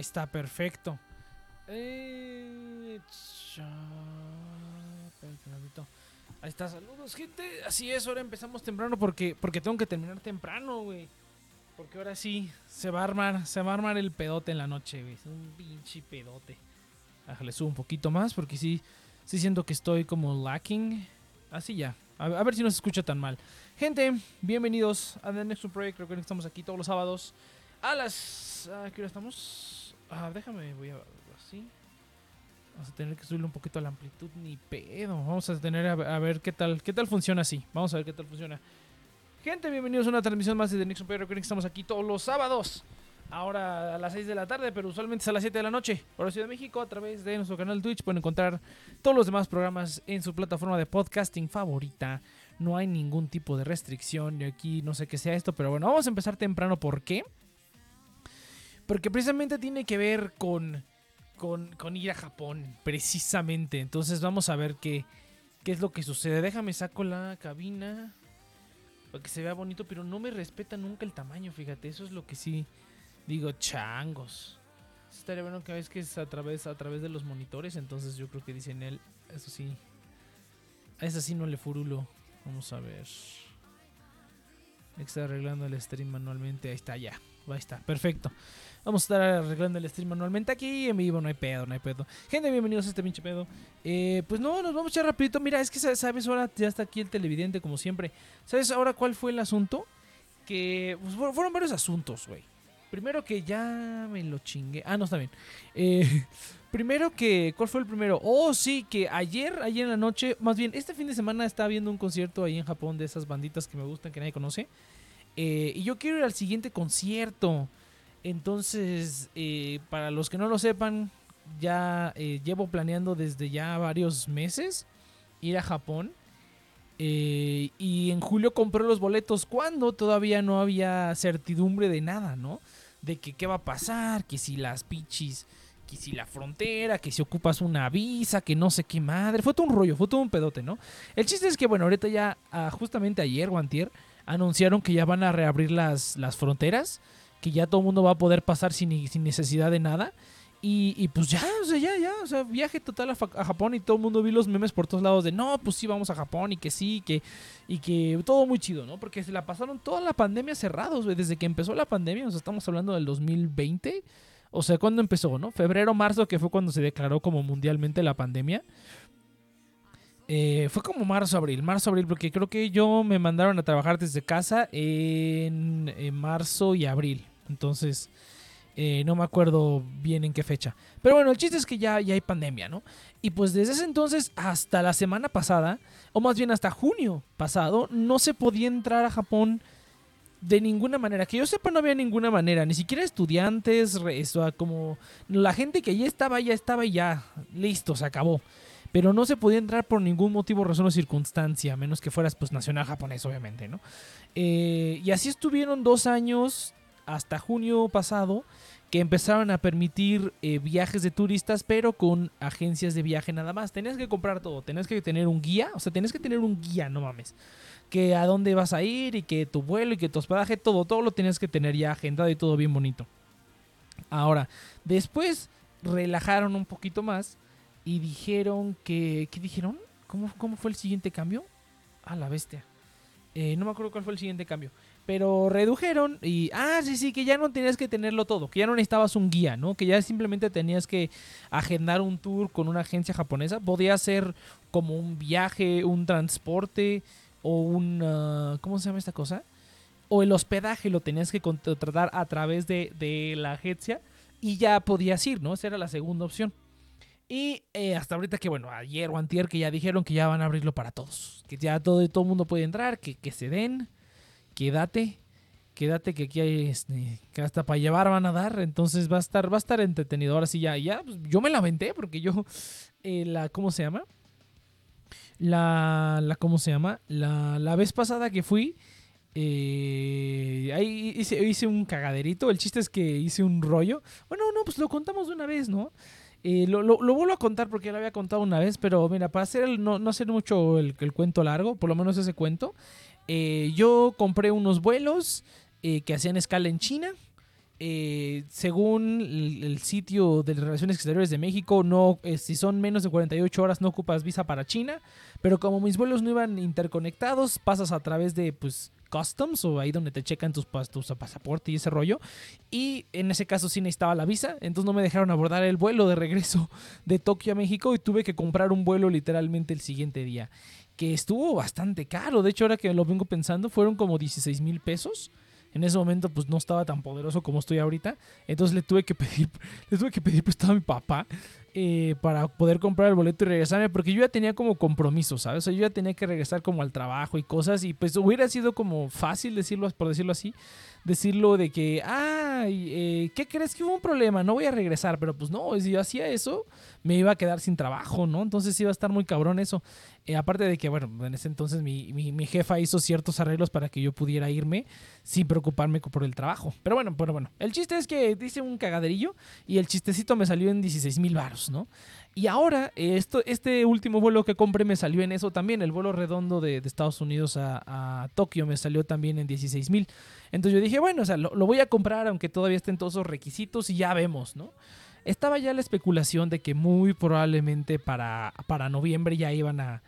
Ahí está, perfecto. Eh, Ahí está, saludos, gente. Así es, ahora empezamos temprano porque, porque tengo que terminar temprano, güey. Porque ahora sí, se va a armar, se va a armar el pedote en la noche, güey. Un pinche pedote. Le subo un poquito más porque sí, sí siento que estoy como lacking. Así ya. A, ver si no se escucha tan mal. Gente, bienvenidos a The Next Project. Recuerden que estamos aquí todos los sábados a las... ¿A qué hora estamos? Ah, déjame, voy a... Así. Vamos a tener que subirle un poquito a la amplitud, ni pedo. Vamos a tener a, ver qué tal, qué tal funciona así. Vamos a ver qué tal funciona. Gente, bienvenidos a una transmisión más de The Project. Recuerden que estamos aquí todos los sábados. Ahora a las 6 de la tarde, pero usualmente es a las 7 de la noche. Por Ciudad de México, a través de nuestro canal Twitch, pueden encontrar todos los demás programas en su plataforma de podcasting favorita. No hay ningún tipo de restricción. Y aquí no sé qué sea esto, pero bueno, vamos a empezar temprano. ¿Por qué? Precisamente tiene que ver con, con, ir a Japón. Precisamente. Entonces vamos a ver qué, qué es lo que sucede. Déjame saco la cabina. Para que se vea bonito, pero no me respeta nunca el tamaño, fíjate. Eso es lo que sí Digo, changos. Estaría bueno que ves que es a través, a través de los monitores, entonces yo creo que dicen él, eso sí. A ese sí no le furulo. Vamos a ver. Está arreglando el stream manualmente. Ahí está, ya. Ahí está, perfecto. Vamos a estar arreglando el stream manualmente aquí en vivo. No hay pedo, no hay pedo. Gente, bienvenidos a este pinche pedo. Eh, pues no, nos vamos a echar rapidito. Mira, es que sabes, ahora ya está aquí el televidente como siempre. ¿Sabes ahora cuál fue el asunto? Que pues, fueron varios asuntos, güey. Primero que ya me lo chingué. Ah, no, está bien. Eh, primero que. ¿Cuál fue el primero? Oh, sí, que ayer, ayer en la noche. Más bien, este fin de semana estaba viendo un concierto ahí en Japón de esas banditas que me gustan, que nadie conoce. Eh, y yo quiero ir al siguiente concierto. Entonces, eh, para los que no lo sepan, ya llevo planeando desde ya varios meses ir a Japón. y en julio compré los boletos cuando todavía no había certidumbre de nada, ¿no? de que qué va a pasar, que si las pichis, que si la frontera, que si ocupas una visa, que no sé qué madre. Fue todo un rollo, fue todo un pedote, ¿no? El chiste es que, bueno, ahorita ya, ah, justamente ayer o antier, anunciaron que ya van a reabrir las, las fronteras, que ya todo el mundo va a poder pasar sin, sin necesidad de nada. Y, pues ya, o sea, ya, ya, o sea, viaje total a, Japón y todo el mundo vi los memes por todos lados de no, pues sí, vamos a Japón y que sí, que, y que todo muy chido, ¿no? Porque se la pasaron toda la pandemia cerrados, desde que empezó la pandemia, o sea, estamos hablando del 2020, o sea, ¿cuándo empezó, no? Febrero, marzo, que fue cuando se declaró como mundialmente la pandemia. Eh, fue como marzo, abril, marzo, abril, porque creo que yo me mandaron a trabajar desde casa en marzo y abril, entonces... Eh, no me acuerdo bien en qué fecha. Pero bueno, el chiste es que ya, ya hay pandemia, ¿no? Y pues desde ese entonces hasta la semana pasada, o más bien hasta junio pasado, no se podía entrar a Japón de ninguna manera. Que yo sepa, no había ninguna manera. Ni siquiera estudiantes, eso, como la gente que ya estaba, ya estaba y ya. Listo, se acabó. Pero no se podía entrar por ningún motivo, razón o circunstancia, menos que fueras pues nacional japonés, obviamente, ¿no? Eh, y así estuvieron dos años hasta junio pasado que empezaron a permitir eh, viajes de turistas, pero con agencias de viaje nada más. Tenías que comprar todo, tenías que tener un guía, o sea, tenías que tener un guía, no mames. Que a dónde vas a ir y que tu vuelo y que tu hospedaje, todo, todo lo tenías que tener ya agendado y todo bien bonito. Ahora, después relajaron un poquito más y dijeron que... ¿Qué dijeron? ¿Cómo, cómo fue el siguiente cambio? A la bestia. Eh, no me acuerdo cuál fue el siguiente cambio. Pero redujeron y, ah, sí, sí, que ya no tenías que tenerlo todo, que ya no necesitabas un guía, ¿no? Que ya simplemente tenías que agendar un tour con una agencia japonesa. Podía ser como un viaje, un transporte o un, ¿cómo se llama esta cosa? O el hospedaje lo tenías que contratar a través de, de la agencia y ya podías ir, ¿no? Esa era la segunda opción. Y eh, hasta ahorita que, bueno, ayer o antier que ya dijeron que ya van a abrirlo para todos. Que ya todo, todo el mundo puede entrar, que, que se den quédate, quédate que aquí hay este, que hasta para llevar van a dar, entonces va a estar, va a estar entretenido. Ahora sí ya, ya, pues, yo me la aventé porque yo, eh, la, ¿cómo se llama? La, la, ¿cómo se llama? La, la vez pasada que fui, eh, ahí hice, un cagaderito. El chiste es que hice un rollo. Bueno, no, pues lo contamos de una vez, ¿no? Eh, lo, lo, vuelvo a contar porque ya lo había contado una vez, pero mira, para hacer no, no hacer mucho el, el, cuento largo, por lo menos ese cuento, eh, yo compré unos vuelos eh, que hacían escala en China. Eh, según el, sitio de Relaciones Exteriores de México, no, eh, si son menos de 48 horas no ocupas visa para China, pero como mis vuelos no iban interconectados, pasas a través de pues customs o ahí donde te checan tus, tus pasaporte y ese rollo. Y en ese caso sí necesitaba la visa, entonces no me dejaron abordar el vuelo de regreso de Tokio a México y tuve que comprar un vuelo literalmente el siguiente día, que estuvo bastante caro. De hecho, ahora que lo vengo pensando, fueron como 16 mil pesos en ese momento pues no estaba tan poderoso como estoy ahorita. Entonces le tuve que pedir, le tuve que pedir prestado a mi papá eh, para poder comprar el boleto y regresarme, porque yo ya tenía como compromiso, ¿sabes? Yo ya tenía que regresar como al trabajo y cosas, y pues hubiera sido como fácil decirlo, por decirlo así, decirlo de que, ay, eh, ¿qué crees que hubo un problema? No voy a regresar, pero pues no, si yo hacía eso, me iba a quedar sin trabajo, ¿no? Entonces iba a estar muy cabrón eso. Eh, aparte de que, bueno, en ese entonces mi, mi, jefa hizo ciertos arreglos para que yo pudiera irme sin preocuparme por el trabajo. Pero bueno, pero bueno, el chiste es que dice un cagaderillo y el chistecito me salió en 16 mil baros, ¿no? Y ahora, esto, este último vuelo que compré me salió en eso también. El vuelo redondo de, Estados Unidos a, a, Tokio me salió también en 16 mil. Entonces yo dije, bueno, o sea, lo, lo voy a comprar aunque todavía estén todos esos requisitos y ya vemos, ¿no? estaba ya la especulación de que muy probablemente para, para noviembre ya iban a,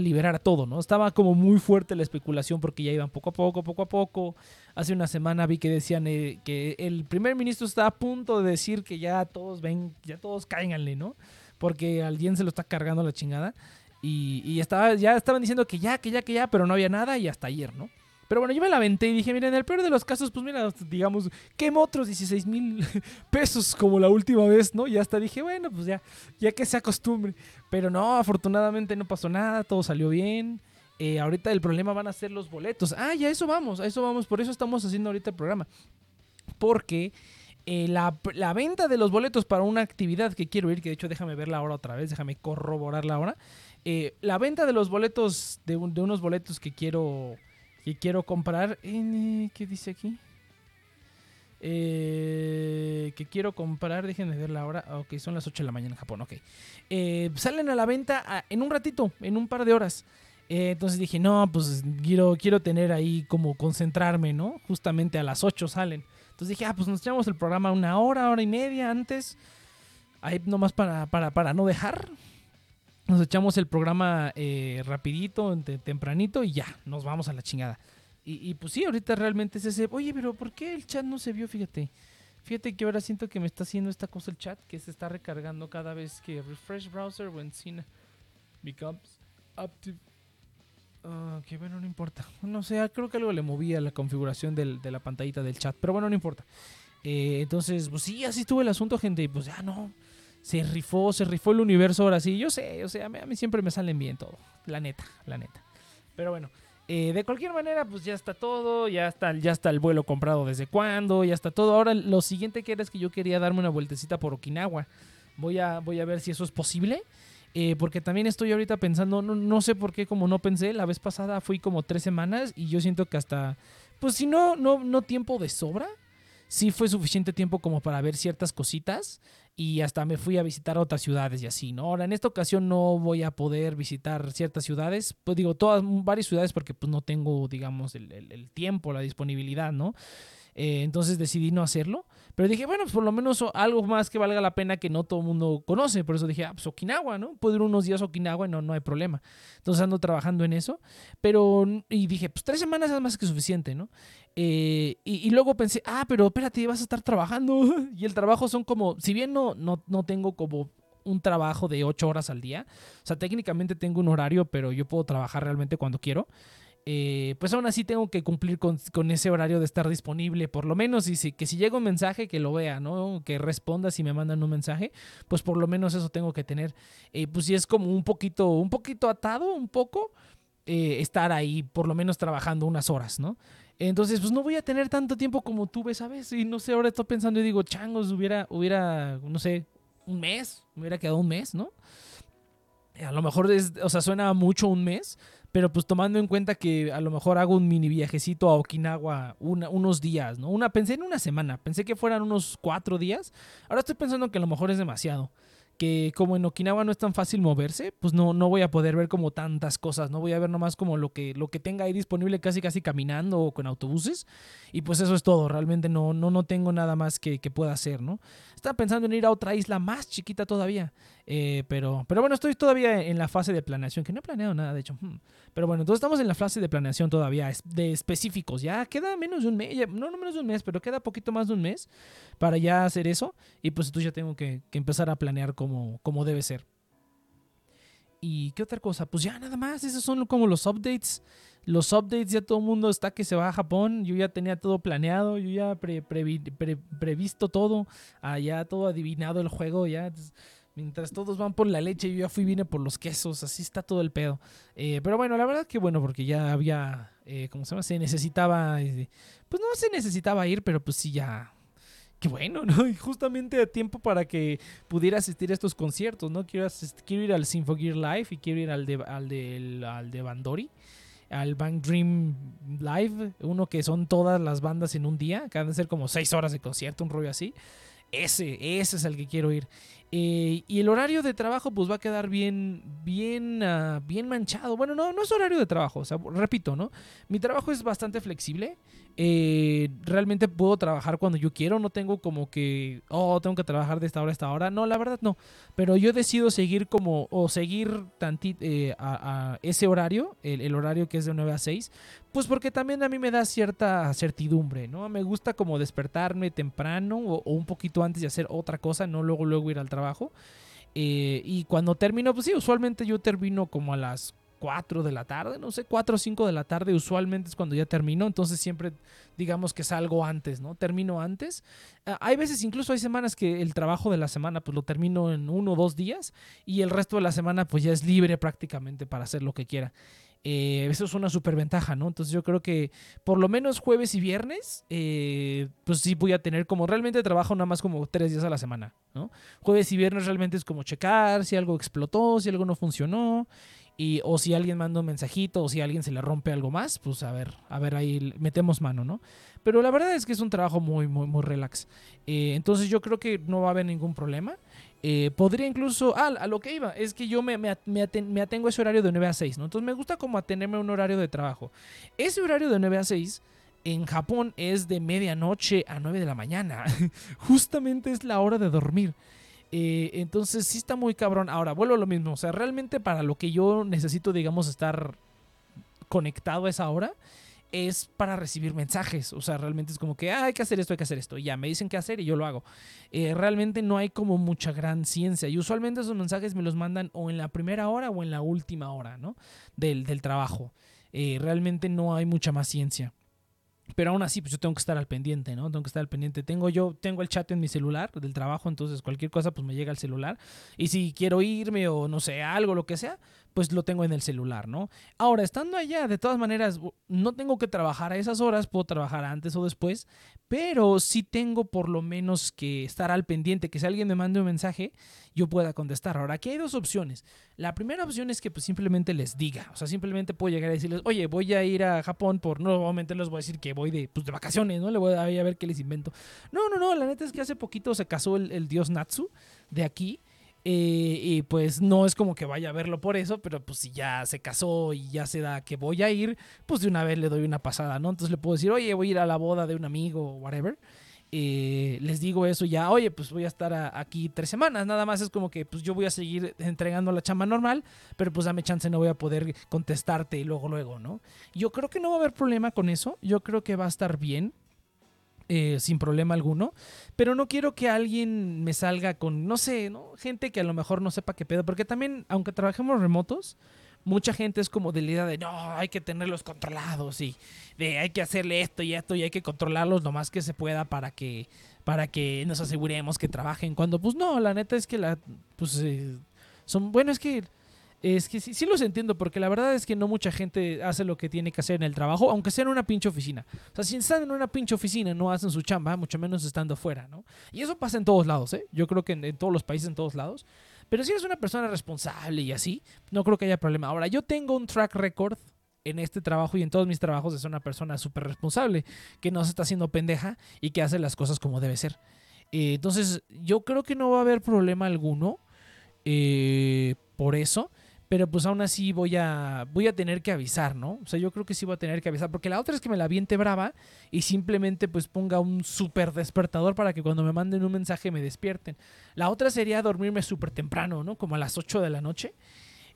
liberar todo, ¿no? Estaba como muy fuerte la especulación porque ya iban poco a poco, poco a poco. Hace una semana vi que decían eh, que el primer ministro está a punto de decir que ya todos ven, ya todos cáiganle, ¿no? Porque alguien se lo está cargando la chingada. Y, y estaba, ya estaban diciendo que ya, que ya, que ya, pero no había nada y hasta ayer, ¿no? Pero bueno, yo me la aventé y dije, miren, en el peor de los casos, pues mira, digamos, quemo otros 16 mil pesos como la última vez, ¿no? Y hasta dije, bueno, pues ya, ya que se acostumbre. Pero no, afortunadamente no pasó nada, todo salió bien. Eh, ahorita el problema van a ser los boletos. Ah, ya eso vamos, a eso vamos, por eso estamos haciendo ahorita el programa. Porque eh, la, venta de los boletos para una actividad que quiero ir, que de hecho déjame verla ahora otra vez, déjame corroborarla ahora. Eh, la venta de los boletos, de, de unos boletos que quiero que quiero comprar. En, ¿Qué dice aquí? Eh, que quiero comprar, déjenme ver la hora. Ok, son las 8 de la mañana en Japón, ok. Eh, salen a la venta en un ratito, en un par de horas. Eh, entonces dije, no, pues quiero, quiero tener ahí como concentrarme, ¿no? Justamente a las 8 salen. Entonces dije, ah, pues nos echamos el programa una hora, hora y media antes. Ahí nomás para, para, para no dejar nos echamos el programa eh, rapidito, tempranito y ya, nos vamos a la chingada. Y, pues sí, ahorita realmente es ese, oye, pero ¿por qué el chat no se vio? Fíjate. Fíjate que ahora siento que me está haciendo esta cosa el chat, que se está recargando cada vez que refresh browser when seen becomes active. Uh, que bueno, no importa. No sé, creo que algo le movía la configuración del, de la pantallita del chat, pero bueno, no importa. Eh, entonces, pues sí, así estuvo el asunto, gente. Y pues ya no se rifó, se rifó el universo ahora sí. Yo sé, o sea, a mí, siempre me salen bien todo. La neta, la neta. Pero bueno, eh, de cualquier manera, pues ya está todo, ya está, ya está el vuelo comprado desde cuándo, ya está todo. Ahora lo siguiente que era es que yo quería darme una vueltecita por Okinawa. Voy a, voy a ver si eso es posible. Eh, porque también estoy ahorita pensando, no, no, sé por qué, como no pensé, la vez pasada fui como tres semanas y yo siento que hasta, pues si no, no, no tiempo de sobra, sí fue suficiente tiempo como para ver ciertas cositas y hasta me fui a visitar otras ciudades y así, ¿no? Ahora, en esta ocasión no voy a poder visitar ciertas ciudades, pues digo, todas, varias ciudades porque pues no tengo, digamos, el, el tiempo, la disponibilidad, ¿no? Eh, entonces decidí no hacerlo. Pero dije, bueno, pues por lo menos algo más que valga la pena que no todo el mundo conoce. Por eso dije, ah, pues Okinawa, ¿no? Puedo ir unos días a Okinawa y no, no hay problema. Entonces ando trabajando en eso. Pero, y dije, pues tres semanas es más que suficiente, ¿no? Eh, y, luego pensé, ah, pero espérate, vas a estar trabajando. y el trabajo son como, si bien no, no, no tengo como un trabajo de ocho horas al día. O sea, técnicamente tengo un horario, pero yo puedo trabajar realmente cuando quiero. Eh, pues aún así tengo que cumplir con, ese horario de estar disponible, por lo menos, y si, que si llega un mensaje, que lo vea, ¿no? Que responda si me mandan un mensaje, pues por lo menos eso tengo que tener. Eh, pues si es como un poquito, un poquito atado, un poco, eh, estar ahí, por lo menos trabajando unas horas, ¿no? Entonces, pues no voy a tener tanto tiempo como tú ves, ¿sabes? Y no sé, ahora estoy pensando y digo, changos, hubiera, hubiera, no sé, un mes, hubiera quedado un mes, ¿no? A lo mejor es, o sea, suena mucho un mes, pero pues tomando en cuenta que a lo mejor hago un mini viajecito a Okinawa unos días, ¿no? Una, pensé en una semana, pensé que fueran unos cuatro días, ahora estoy pensando que a lo mejor es demasiado. que como en Okinawa no es tan fácil moverse, pues no, no voy a poder ver como tantas cosas, no voy a ver nomás como lo que, lo que tenga ahí disponible casi casi caminando o con autobuses. Y pues eso es todo, realmente no, no, no tengo nada más que, que pueda hacer, ¿no? Estaba pensando en ir a otra isla más chiquita todavía, eh, pero, pero bueno, estoy todavía en la fase de planeación, que no he planeado nada, de hecho. Hmm. Pero bueno, entonces estamos en la fase de planeación todavía, de específicos. Ya queda menos de un mes, no, no menos de un mes, pero queda poquito más de un mes para ya hacer eso. Y pues entonces ya tengo que, que empezar a planear como, como debe ser. ¿Y qué otra cosa? Pues ya nada más, esos son como los updates. Los updates ya todo el mundo está que se va a Japón. Yo ya tenía todo planeado, yo ya previsto todo, allá todo adivinado el juego, ya. Mientras todos van por la leche, yo ya fui vine por los quesos, así está todo el pedo. Eh, pero bueno, la verdad que bueno, porque ya había, eh, ¿cómo se llama? Se necesitaba, eh, pues no se necesitaba ir, pero pues sí ya, qué bueno, ¿no? Y justamente a tiempo para que pudiera asistir a estos conciertos, ¿no? Quiero, quiero ir al Symphogear Live y quiero ir al de, al de, al de Bandori, al Bang Dream Live, uno que son todas las bandas en un día, que han de ser como seis horas de concierto, un rollo así. Ese, ese es el que quiero ir. Eh, y el horario de trabajo pues va a quedar bien, bien, ah, bien manchado. Bueno, no, no es horario de trabajo, o sea, repito, ¿no? Mi trabajo es bastante flexible. Eh, realmente puedo trabajar cuando yo quiero, no tengo como que, oh, tengo que trabajar de esta hora a esta hora. No, la verdad no. Pero yo decido seguir como, o seguir eh, a, ese horario, el, horario que es de 9 a 6, pues porque también a mí me da cierta certidumbre, ¿no? Me gusta como despertarme temprano o, o un poquito antes de hacer otra cosa, no luego, luego ir al trabajo Eh, y cuando termino, pues sí, usualmente yo termino como a las 4 de la tarde, no sé, 4 o 5 de la tarde, usualmente es cuando ya termino, entonces siempre digamos que salgo antes, ¿no? Termino antes. Ah, hay veces, incluso hay semanas que el trabajo de la semana pues lo termino en uno o dos días y el resto de la semana pues ya es libre prácticamente para hacer lo que quiera. Eh, eso es una superventaja, ¿no? Entonces yo creo que por lo menos jueves y viernes, eh, pues sí voy a tener como realmente trabajo nada más como tres días a la semana, ¿no? Jueves y viernes realmente es como checar si algo explotó, si algo no funcionó. Y, o si alguien manda un mensajito o si a alguien se le rompe algo más, pues a ver, a ver ahí metemos mano, ¿no? Pero la verdad es que es un trabajo muy, muy, muy relax. Eh, entonces yo creo que no va a haber ningún problema. Eh, podría incluso, ah, a lo que iba, es que yo me, me, atengo a ese horario de 9 a 6, ¿no? Entonces me gusta como atenerme a un horario de trabajo. Ese horario de 9 a 6 en Japón es de medianoche a 9 de la mañana. Justamente es la hora de dormir. Eh, entonces sí está muy cabrón. Ahora, vuelvo a lo mismo. O sea, realmente para lo que yo necesito, digamos, estar conectado a esa hora, es para recibir mensajes. O sea, realmente es como que ah, hay que hacer esto, hay que hacer esto. Y ya me dicen qué hacer y yo lo hago. Eh, realmente no hay como mucha gran ciencia. Y usualmente esos mensajes me los mandan o en la primera hora o en la última hora, ¿no? Del, del trabajo. Eh, realmente no hay mucha más ciencia. Pero aún así, pues yo tengo que estar al pendiente, ¿no? Tengo que estar al pendiente. Tengo yo, tengo el chat en mi celular del trabajo, entonces cualquier cosa, pues me llega al celular. Y si quiero irme o no sé, algo, lo que sea, pues lo tengo en el celular, ¿no? Ahora, estando allá, de todas maneras, no tengo que trabajar a esas horas, puedo trabajar antes o después, pero sí tengo por lo menos que estar al pendiente, que si alguien me mande un mensaje, yo pueda contestar. Ahora, aquí hay dos opciones. La primera opción es que pues simplemente les diga, o sea, simplemente puedo llegar a decirles, oye, voy a ir a Japón por, nuevamente les voy a decir que voy de, pues, de vacaciones, ¿no? Le voy a, a ver qué les invento. No, no, no, la neta es que hace poquito se casó el, el dios Natsu de aquí. Eh, y pues no es como que vaya a verlo por eso, pero pues si ya se casó y ya se da que voy a ir, pues de una vez le doy una pasada, ¿no? Entonces le puedo decir, oye, voy a ir a la boda de un amigo o whatever. Eh, les digo eso ya, oye, pues voy a estar aquí tres semanas, nada más es como que pues yo voy a seguir entregando la chamba normal, pero pues dame chance, no voy a poder contestarte y luego, luego, ¿no? Yo creo que no va a haber problema con eso, yo creo que va a estar bien. Eh, sin problema alguno. Pero no quiero que alguien me salga con, no sé, ¿no? gente que a lo mejor no sepa qué pedo. Porque también, aunque trabajemos remotos, mucha gente es como de la idea de, no, hay que tenerlos controlados y de hay que hacerle esto y esto y hay que controlarlos lo más que se pueda para que, para que nos aseguremos que trabajen. Cuando, pues no, la neta es que la, pues, eh, son, bueno, es que es que sí, sí los entiendo, porque la verdad es que no mucha gente hace lo que tiene que hacer en el trabajo, aunque sea en una pinche oficina. O sea, si están en una pinche oficina no hacen su chamba, mucho menos estando fuera, ¿no? Y eso pasa en todos lados, ¿eh? Yo creo que en, todos los países, en todos lados. Pero si eres una persona responsable y así, no creo que haya problema. Ahora, yo tengo un track record en este trabajo y en todos mis trabajos de ser una persona súper responsable, que no se está haciendo pendeja y que hace las cosas como debe ser. Eh, entonces, yo creo que no va a haber problema alguno eh, por eso. Pero pues aún así voy a, voy a tener que avisar, ¿no? O sea, yo creo que sí voy a tener que avisar. Porque la otra es que me la aviente brava y simplemente pues ponga un súper despertador para que cuando me manden un mensaje me despierten. La otra sería dormirme súper temprano, ¿no? Como a las 8 de la noche.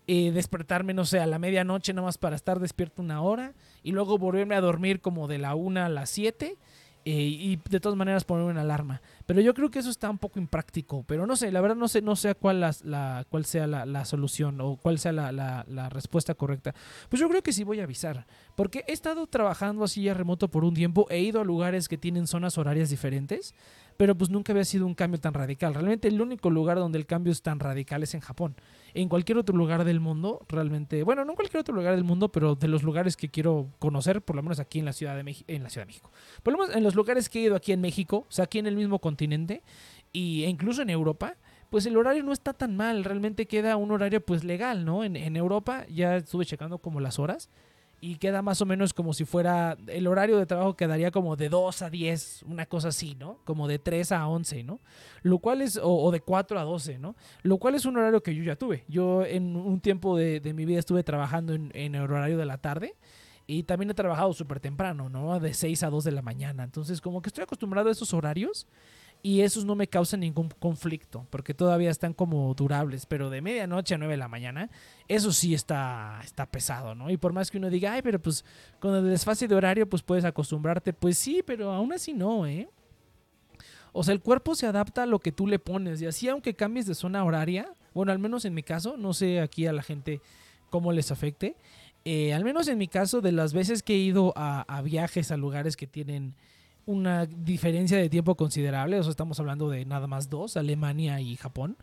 Eh, despertarme, no sé, a la medianoche nada más para estar despierto una hora. Y luego volverme a dormir como de la 1 a las 7 eh, y de todas maneras poner una alarma. Pero yo creo que eso está un poco impráctico. Pero no sé, la verdad no sé, no sé cuál, la, cuál sea la, solución o cuál sea la, la, respuesta correcta. Pues yo creo que sí voy a avisar. Porque he estado trabajando así ya remoto por un tiempo. He ido a lugares que tienen zonas horarias diferentes. Pero pues nunca había sido un cambio tan radical. Realmente el único lugar donde el cambio es tan radical es en Japón en cualquier otro lugar del mundo, realmente, bueno, no en cualquier otro lugar del mundo, pero de los lugares que quiero conocer, por lo menos aquí en la Ciudad de México, en la Ciudad de México, por lo menos en los lugares que he ido aquí en México, o sea, aquí en el mismo continente, y, e incluso en Europa, pues el horario no está tan mal, realmente queda un horario pues legal, ¿no? En, en Europa ya estuve checando como las horas y queda más o menos como si fuera, el horario de trabajo quedaría como de 2 a 10, una cosa así, ¿no? Como de 3 a 11, ¿no? Lo cual es, o, de 4 a 12, ¿no? Lo cual es un horario que yo ya tuve. Yo en un tiempo de, mi vida estuve trabajando en, en, el horario de la tarde. Y también he trabajado súper temprano, ¿no? De 6 a 2 de la mañana. Entonces, como que estoy acostumbrado a esos horarios y esos no me causan ningún conflicto, porque todavía están como durables, pero de medianoche a 9 de la mañana, eso sí está, está pesado, ¿no? Y por más que uno diga, ay, pero pues con el desfase de horario, pues puedes acostumbrarte, pues sí, pero aún así no, ¿eh? O sea, el cuerpo se adapta a lo que tú le pones, y así aunque cambies de zona horaria, bueno, al menos en mi caso, no sé aquí a la gente cómo les afecte, eh, al menos en mi caso, de las veces que he ido a viajes a lugares que tienen una diferencia de tiempo considerable, o sea, estamos hablando de nada más dos, Alemania y Japón.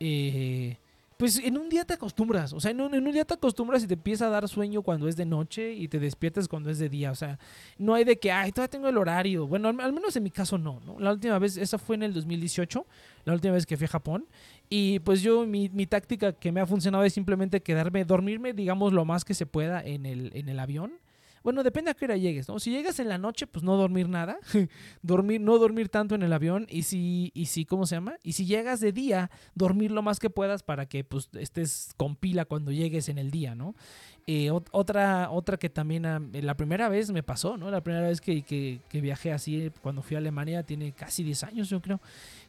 Eh, pues en un día te acostumbras, o sea, en un, día te acostumbras y te empieza a dar sueño cuando es de noche y te despiertas cuando es de día, o sea, no hay de que, ay, todavía tengo el horario. Bueno, al, menos en mi caso no, ¿no? La última vez, esa fue en el 2018, la última vez que fui a Japón, y pues yo, mi, mi táctica que me ha funcionado es simplemente quedarme, dormirme, digamos, lo más que se pueda en el, en el avión bueno, depende a qué hora llegues, ¿no? Si llegas en la noche, pues no dormir nada. dormir, no dormir tanto en el avión. Y si, y si, ¿cómo se llama? Y si llegas de día, dormir lo más que puedas para que pues estés con pila cuando llegues en el día, ¿no? Eh, otra, otra que también la primera vez me pasó, ¿no? La primera vez que, que, que, viajé así cuando fui a Alemania, tiene casi 10 años, yo creo.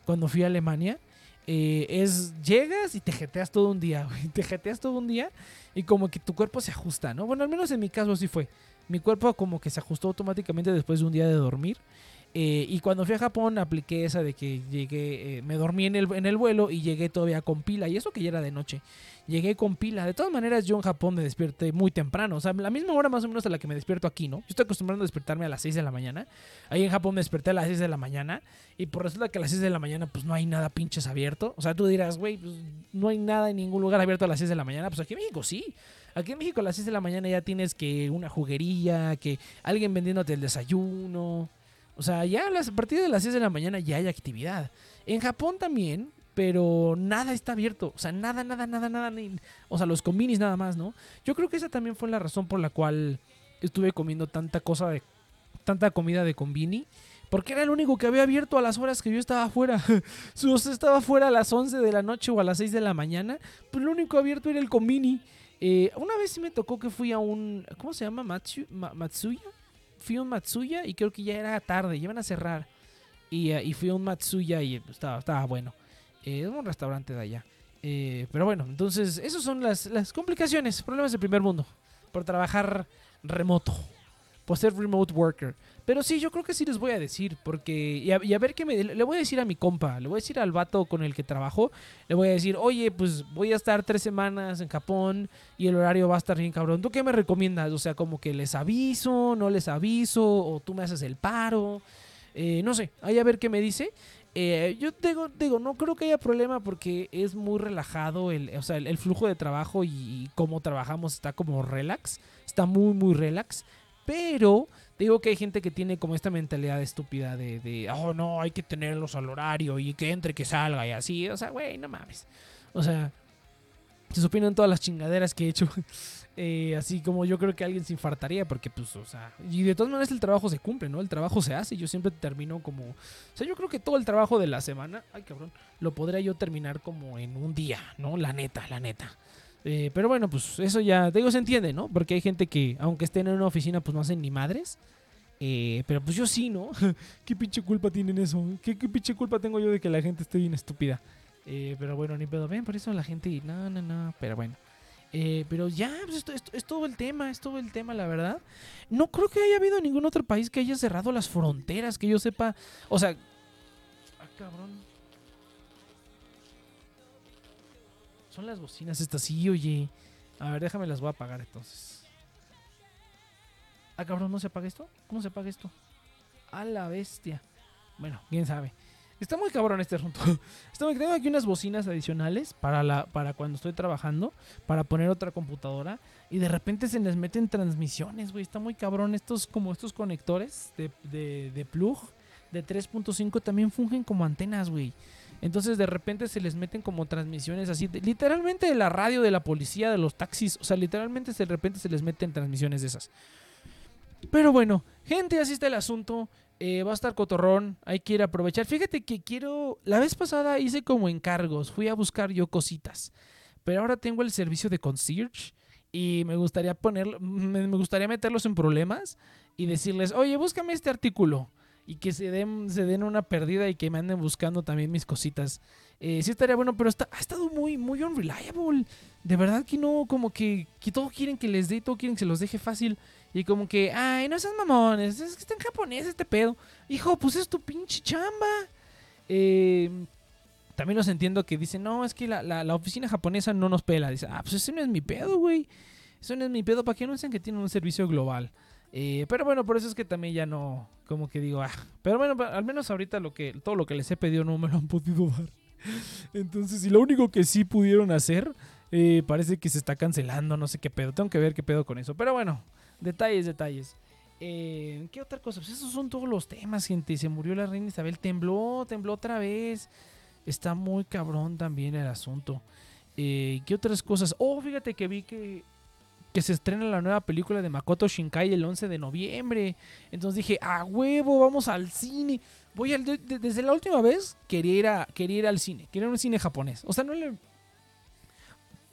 Cuando fui a Alemania. Eh, es llegas y te jeteas todo un día, Te jeteas todo un día y como que tu cuerpo se ajusta, ¿no? Bueno, al menos en mi caso así fue. Mi cuerpo como que se ajustó automáticamente después de un día de dormir. Eh, y cuando fui a Japón apliqué esa de que llegué, eh, me dormí en el, en el vuelo y llegué todavía con pila. Y eso que ya era de noche. Llegué con pila. De todas maneras, yo en Japón me despierté muy temprano. O sea, la misma hora más o menos a la que me despierto aquí, ¿no? Yo estoy acostumbrado a despertarme a las 6 de la mañana. Ahí en Japón me desperté a las 6 de la mañana. Y por resulta que a las 6 de la mañana, pues no hay nada pinches abierto. O sea, tú dirás, güey, pues no hay nada en ningún lugar abierto a las 6 de la mañana. Pues aquí en México sí. Aquí en México a las 6 de la mañana ya tienes que una juguería, que alguien vendiéndote el desayuno. O sea, ya a partir de las 6 de la mañana ya hay actividad. En Japón también, pero nada está abierto. O sea, nada, nada, nada, nada. o sea, los combinis nada más, ¿no? Yo creo que esa también fue la razón por la cual estuve comiendo tanta cosa de. tanta comida de combini. Porque era el único que había abierto a las horas que yo estaba afuera. si usted estaba afuera a las 11 de la noche o a las 6 de la mañana, pues lo único abierto era el combini. Eh, una vez sí me tocó que fui a un. ¿Cómo se llama? Matsuya. Fui a un Matsuya y creo que ya era tarde, ya iban a cerrar. Y, eh, fui a un Matsuya y estaba, estaba bueno. Eh, es un restaurante de allá. pero bueno, entonces, esas son las, las complicaciones, problemas del primer mundo. Por trabajar remoto. Por ser remote worker. Pero sí, yo creo que sí les voy a decir, porque. Y a, ver qué me. Le voy a decir a mi compa, le voy a decir al vato con el que trabajo, le voy a decir, oye, pues voy a estar tres semanas en Japón y el horario va a estar bien cabrón. ¿Tú qué me recomiendas? O sea, como que les aviso, no les aviso, o tú me haces el paro. Eh, no sé, ahí a ver qué me dice. Eh, yo digo, digo, no creo que haya problema porque es muy relajado, el, o sea, el, flujo de trabajo y, y cómo trabajamos está como relax, está muy, muy relax. Pero digo que hay gente que tiene como esta mentalidad estúpida de, de, oh no, hay que tenerlos al horario y que entre, que salga y así. O sea, güey, no mames. O sea, se supieron todas las chingaderas que he hecho. Eh, así como yo creo que alguien se infartaría porque pues, o sea, y de todas maneras el trabajo se cumple, ¿no? El trabajo se hace, yo siempre termino como, o sea, yo creo que todo el trabajo de la semana, ay cabrón, lo podría yo terminar como en un día, ¿no? La neta, la neta. Eh, pero bueno, pues eso ya, digo, se entiende, ¿no? Porque hay gente que, aunque estén en una oficina, pues no hacen ni madres. Eh, pero pues yo sí, ¿no? ¿Qué pinche culpa tienen eso? ¿Qué, ¿Qué, pinche culpa tengo yo de que la gente esté bien estúpida? Eh, pero bueno, ni pedo. Ven, por eso la gente. No, no, no. Pero bueno. Eh, pero ya, pues esto, esto, es todo el tema. Es todo el tema, la verdad. No creo que haya habido ningún otro país que haya cerrado las fronteras. Que yo sepa. O sea. Ah, cabrón. Son las bocinas estas, sí, oye. A ver, déjame las voy a apagar entonces. Ah, cabrón, ¿no se apaga esto? ¿Cómo se apaga esto? A la bestia. Bueno, quién sabe. Está muy cabrón este asunto. Estoy, tengo aquí unas bocinas adicionales para, la, para cuando estoy trabajando, para poner otra computadora. Y de repente se les meten transmisiones, güey. Está muy cabrón. Estos, como estos conectores de, de, de plug de 3.5 también fungen como antenas, güey. Entonces de repente se les meten como transmisiones así, literalmente de la radio, de la policía, de los taxis. O sea, literalmente de repente se les meten transmisiones de esas. Pero bueno, gente, así está el asunto. Eh, va a estar cotorrón, hay que ir a aprovechar. Fíjate que quiero. La vez pasada hice como encargos, fui a buscar yo cositas. Pero ahora tengo el servicio de concierge y me gustaría poner, me, me gustaría meterlos en problemas y decirles, oye, búscame este artículo y que se den, se den una pérdida y que me anden buscando también mis cositas. Eh, sí estaría bueno, pero está, ha estado muy, muy unreliable. De verdad que no, como que, que todo quieren que les dé, todo quieren que se los deje fácil. Y como que, ay, no seas mamones, es que está en japonés este pedo. Hijo, pues es tu pinche chamba. Eh, también los entiendo que dicen, no, es que la, la, la, oficina japonesa no nos pela. Dice, ah, pues ese no es mi pedo, güey. Eso no es mi pedo, ¿para qué anuncian que tienen un servicio global? Eh, pero bueno, por eso es que también ya no, como que digo, ah. Pero bueno, al menos ahorita lo que, todo lo que les he pedido no me lo han podido dar. Entonces, y lo único que sí pudieron hacer, eh, parece que se está cancelando, no sé qué pedo. Tengo que ver qué pedo con eso. Pero bueno, Detalles, detalles. Eh, ¿Qué otra cosa? Pues esos son todos los temas, gente. Se murió la reina Isabel. Tembló, tembló otra vez. Está muy cabrón también el asunto. ¿Qué otras cosas? Oh, fíjate que vi que, que se estrena la nueva película de Makoto Shinkai el 11 de noviembre. Entonces dije, a huevo, vamos al cine. Voy al, de, de, desde la última vez quería ir, a, quería ir al cine. Quería un cine japonés. O sea, no le,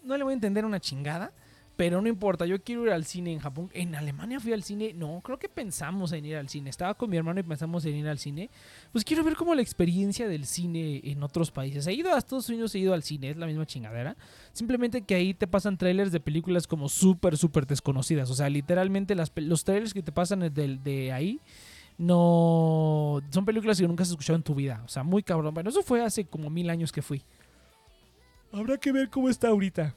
no le voy a entender una chingada. Pero no importa, yo quiero ir al cine en Japón. En Alemania fui al cine. No, creo que pensamos en ir al cine. Estaba con mi hermano y pensamos en ir al cine. Pues quiero ver como la experiencia del cine en otros países. He ido a Estados Unidos, he ido al cine, es la misma chingadera. Simplemente que ahí te pasan trailers de películas como súper, súper desconocidas. O sea, literalmente las, los trailers que te pasan de, de ahí no son películas que nunca has escuchado en tu vida. O sea, muy cabrón. Bueno, eso fue hace como mil años que fui. Habrá que ver cómo está ahorita.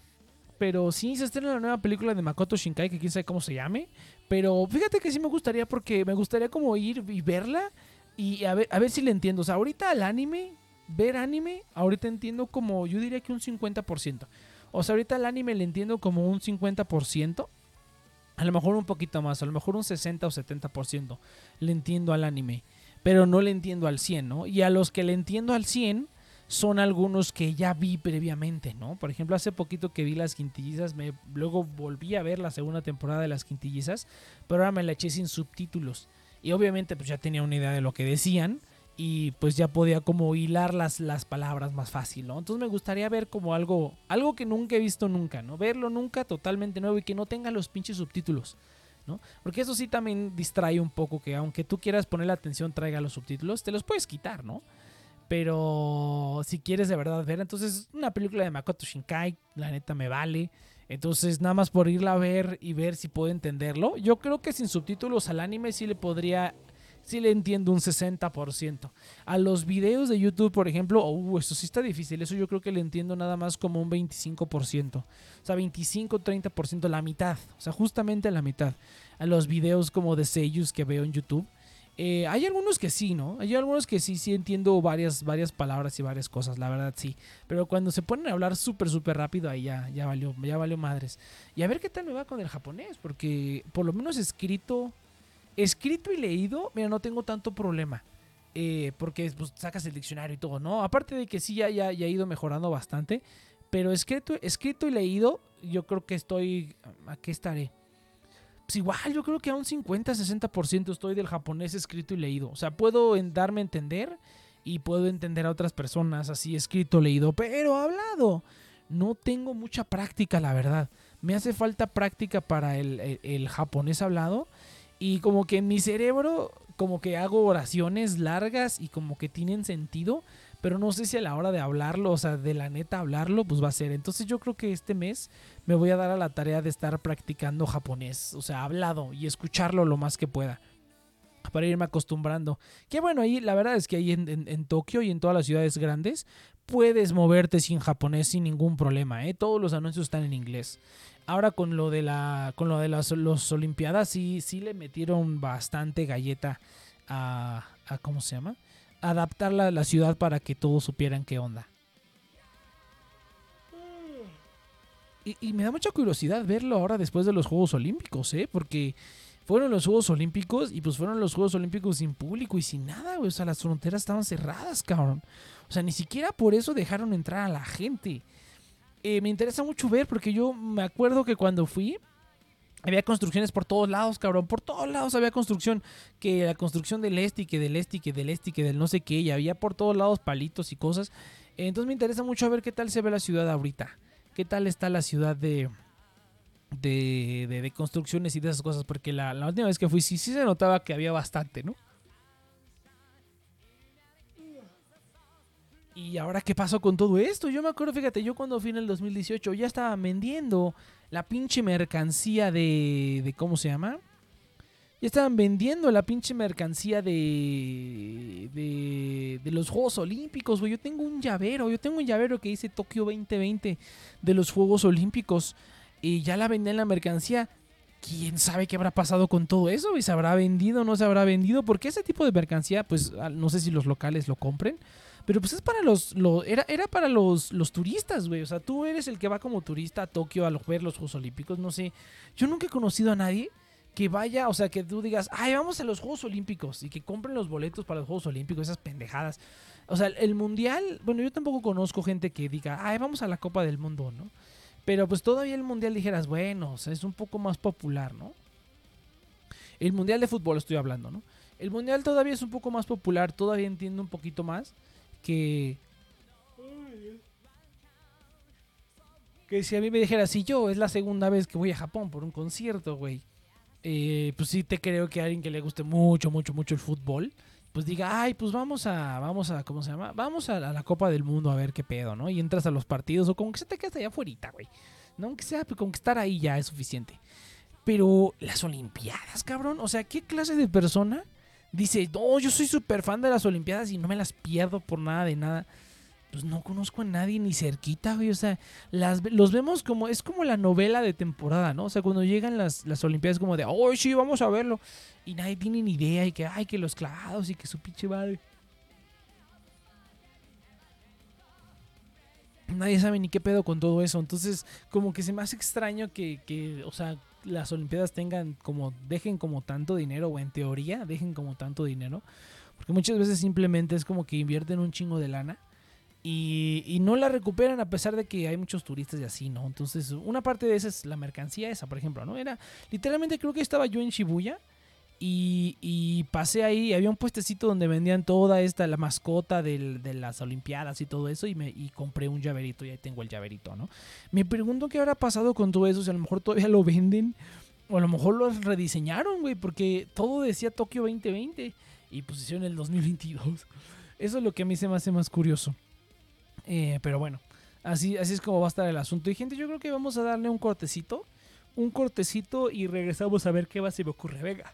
Pero sí, se estrena la nueva película de Makoto Shinkai, que quién sabe cómo se llame. Pero fíjate que sí me gustaría porque me gustaría como ir y verla y a ver, a ver si le entiendo. O sea, ahorita al anime, ver anime, ahorita entiendo como, yo diría que un 50%. O sea, ahorita al anime le entiendo como un 50%. A lo mejor un poquito más, a lo mejor un 60 o 70% le entiendo al anime. Pero no le entiendo al 100, ¿no? Y a los que le entiendo al 100 son algunos que ya vi previamente, ¿no? Por ejemplo, hace poquito que vi las quintillizas, me, luego volví a ver la segunda temporada de las quintillizas, pero ahora me la eché sin subtítulos. Y obviamente pues ya tenía una idea de lo que decían y pues ya podía como hilar las, las palabras más fácil, ¿no? Entonces me gustaría ver como algo, algo que nunca he visto nunca, ¿no? Verlo nunca totalmente nuevo y que no tenga los pinches subtítulos. ¿no? Porque eso sí también distrae un poco que aunque tú quieras poner la atención traiga los subtítulos, te los puedes quitar, ¿no? Pero si quieres de verdad ver, entonces una película de Makoto Shinkai, la neta me vale. Entonces, nada más por irla a ver y ver si puedo entenderlo. Yo creo que sin subtítulos al anime sí le podría. Sí le entiendo un 60%. A los videos de YouTube, por ejemplo, uh, eso sí está difícil. Eso yo creo que le entiendo nada más como un 25%. O sea, 25-30%, la mitad. O sea, justamente la mitad. A los videos como de Seiyus que veo en YouTube eh, hay algunos que sí, ¿no? Hay algunos que sí, sí entiendo varias, varias palabras y varias cosas, la verdad sí. Pero cuando se ponen a hablar súper, súper rápido, ahí ya, ya valió, ya valió madres. Y a ver qué tal me va con el japonés, porque por lo menos escrito, escrito y leído, mira, no tengo tanto problema. Eh, porque pues, sacas el diccionario y todo, ¿no? Aparte de que sí ya, ya, ya ha ido mejorando bastante. Pero escrito, escrito y leído, yo creo que estoy... ¿A qué estaré? Pues igual, yo creo que a un 50-60% estoy del japonés escrito y leído. O sea, puedo darme a entender y puedo entender a otras personas así escrito, leído, pero hablado. No tengo mucha práctica, la verdad. Me hace falta práctica para el, el japonés hablado. Y como que en mi cerebro, como que hago oraciones largas y como que tienen sentido pero no sé si a la hora de hablarlo, o sea, de la neta hablarlo, pues va a ser. Entonces yo creo que este mes me voy a dar a la tarea de estar practicando japonés, o sea, hablado y escucharlo lo más que pueda. Para irme acostumbrando. Que bueno, ahí la verdad es que ahí en, Tokio y en todas las ciudades grandes puedes moverte sin japonés sin ningún problema. ¿eh? Todos los anuncios están en inglés. Ahora con lo de la con lo de las los olimpiadas sí sí le metieron bastante galleta a, a ¿cómo se llama? Adaptarla la ciudad para que todos supieran qué onda. Y, me da mucha curiosidad verlo ahora después de los Juegos Olímpicos, ¿eh? Porque fueron los Juegos Olímpicos y pues fueron los Juegos Olímpicos sin público y sin nada, O sea, las fronteras estaban cerradas, cabrón. O sea, ni siquiera por eso dejaron entrar a la gente. Eh, me interesa mucho ver porque yo me acuerdo que cuando fui, había construcciones por todos lados, cabrón. Por todos lados había construcción. Que la construcción del este y que del este y que del este y que del no sé qué. Y había por todos lados palitos y cosas. Entonces me interesa mucho ver qué tal se ve la ciudad ahorita. Qué tal está la ciudad de, de, de, construcciones y de esas cosas. Porque la, la, última vez que fui sí, sí se notaba que había bastante, ¿no? Y ahora, ¿qué pasó con todo esto? Yo me acuerdo, fíjate, yo cuando fui en el 2018 ya estaba vendiendo la pinche mercancía de, de ¿cómo se llama? Ya estaban vendiendo la pinche mercancía de, de, de los Juegos Olímpicos, güey. Yo tengo un llavero, yo tengo un llavero que dice Tokio 2020 de los Juegos Olímpicos. Y ya la vendí en la mercancía. ¿Quién sabe qué habrá pasado con todo eso? ¿Y se habrá vendido o no se habrá vendido? Porque ese tipo de mercancía, pues no sé si los locales lo compren. Pero pues es para los. era, era para los, los turistas, güey. O sea, tú eres el que va como turista a Tokio a ver los Juegos Olímpicos. No sé. Yo nunca he conocido a nadie que vaya, o sea, que tú digas, ay, vamos a los Juegos Olímpicos y que compren los boletos para los Juegos Olímpicos, esas pendejadas. O sea, el mundial, bueno, yo tampoco conozco gente que diga, ay, vamos a la Copa del Mundo, ¿no? Pero pues todavía el mundial dijeras, bueno, o sea, es un poco más popular, ¿no? El mundial de fútbol estoy hablando, ¿no? El mundial todavía es un poco más popular, todavía entiendo un poquito más que... Que si a mí me dijera, si yo es la segunda vez que voy a Japón por un concierto, güey, eh, pues sí te creo que alguien que le guste mucho, mucho, mucho el fútbol, pues diga, ay, pues vamos a, vamos a, ¿cómo se llama? Vamos a, la Copa del Mundo a ver qué pedo, ¿no? Y entras a los partidos, o como que se te quedas allá afuera, güey. No, aunque sea, pues, que estar ahí ya es suficiente. Pero las Olimpiadas, cabrón, o sea, ¿qué clase de persona dice, no, yo soy súper fan de las Olimpiadas y no me las pierdo por nada de nada. Pues no conozco a nadie ni cerquita, güey. O sea, las, los vemos como, es como la novela de temporada, ¿no? O sea, cuando llegan las, las Olimpiadas como de, oh, sí, vamos a verlo. Y nadie tiene ni idea y que, ay, que los clavados y que su pinche madre. Nadie sabe ni qué pedo con todo eso. Entonces, como que se me hace extraño que, que o sea, las Olimpiadas tengan como, dejen como tanto dinero, o en teoría dejen como tanto dinero, porque muchas veces simplemente es como que invierten un chingo de lana y, y, no la recuperan a pesar de que hay muchos turistas y así, ¿no? Entonces, una parte de esa es la mercancía esa, por ejemplo, ¿no? Era, literalmente creo que estaba yo en Shibuya y, pasé ahí, había un puestecito donde vendían toda esta, la mascota de las Olimpiadas y todo eso, y, me, compré un llaverito y ahí tengo el llaverito, ¿no? Me pregunto qué habrá pasado con todo eso, si a lo mejor todavía lo venden, o a lo mejor lo rediseñaron, güey, porque todo decía Tokio 2020 y pusieron el 2022. Eso es lo que a mí se me hace más curioso. Eh, pero bueno, así, así es como va a estar el asunto. Y gente, yo creo que vamos a darle un cortecito, un cortecito y regresamos a ver qué va se me ocurre. Venga.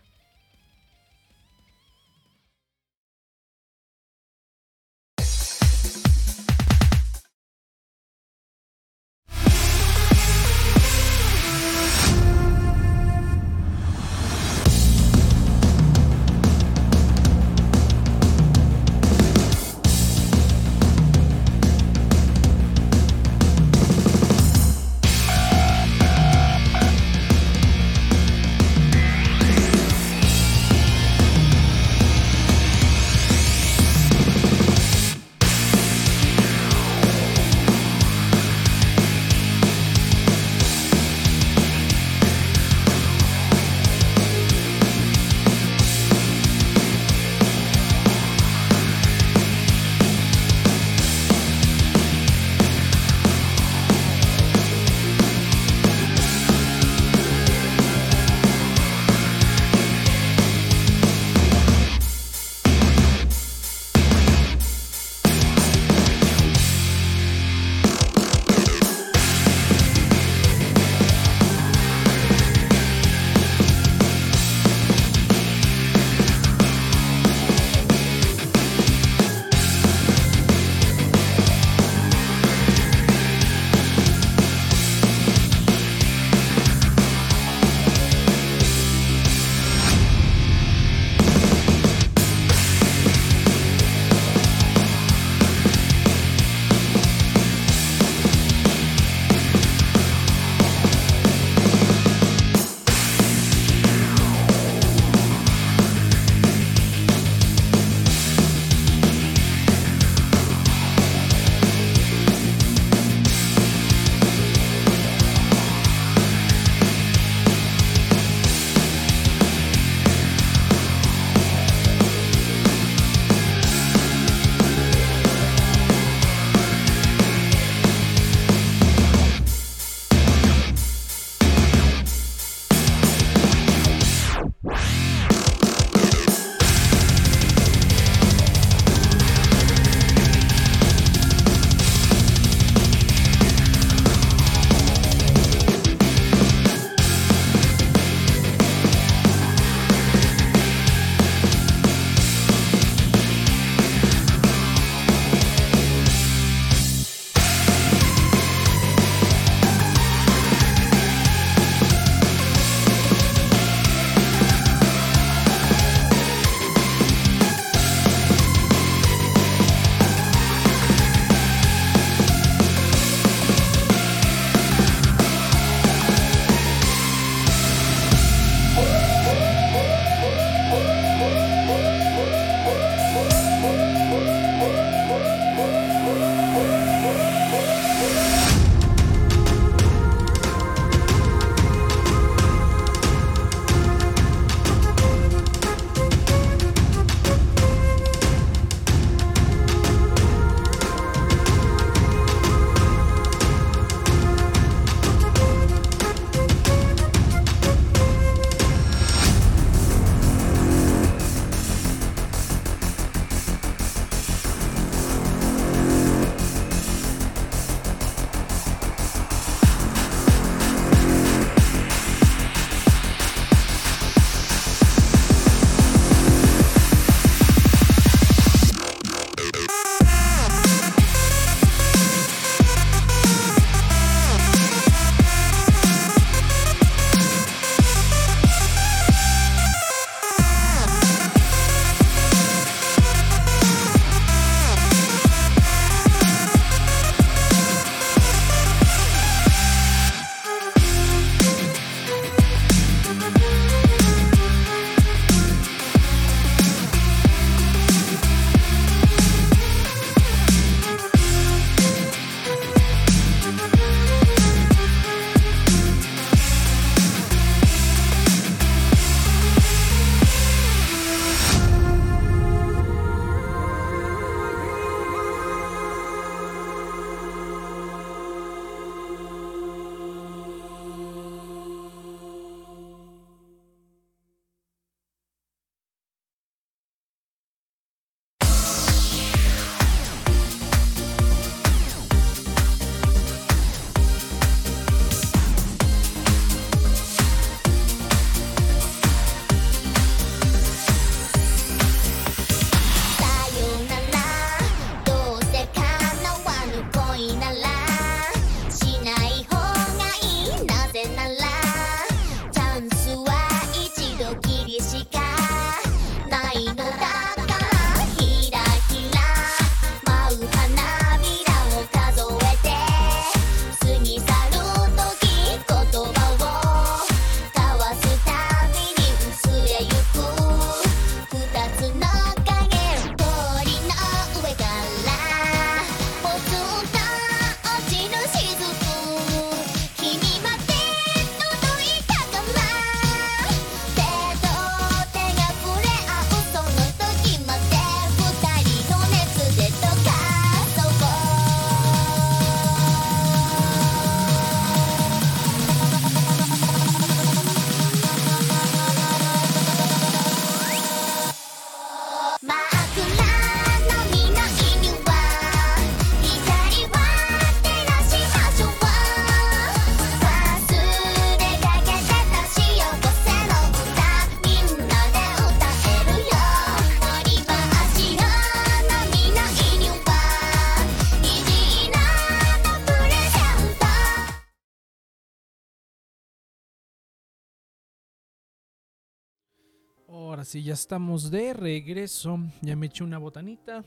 Ahora ya estamos de regreso. Ya me eché una botanita.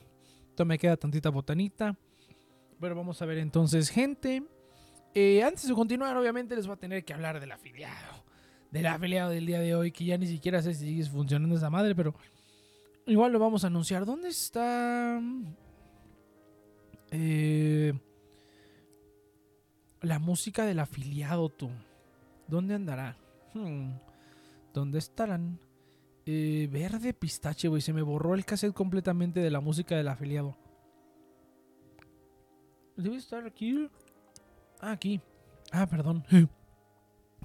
Todavía me queda tantita botanita. Pero vamos a ver entonces, gente. Eh, antes de continuar, obviamente les voy a tener que hablar del afiliado. Del afiliado del día de hoy, que ya ni siquiera sé si sigue funcionando esa madre, pero igual lo vamos a anunciar. ¿Dónde está? Eh, la música del afiliado, tú. ¿Dónde andará? Hmm, ¿Dónde estarán? Eh, verde pistache, güey. Se me borró el cassette completamente de la música del afiliado. Debe estar aquí. Ah, aquí. Ah, perdón.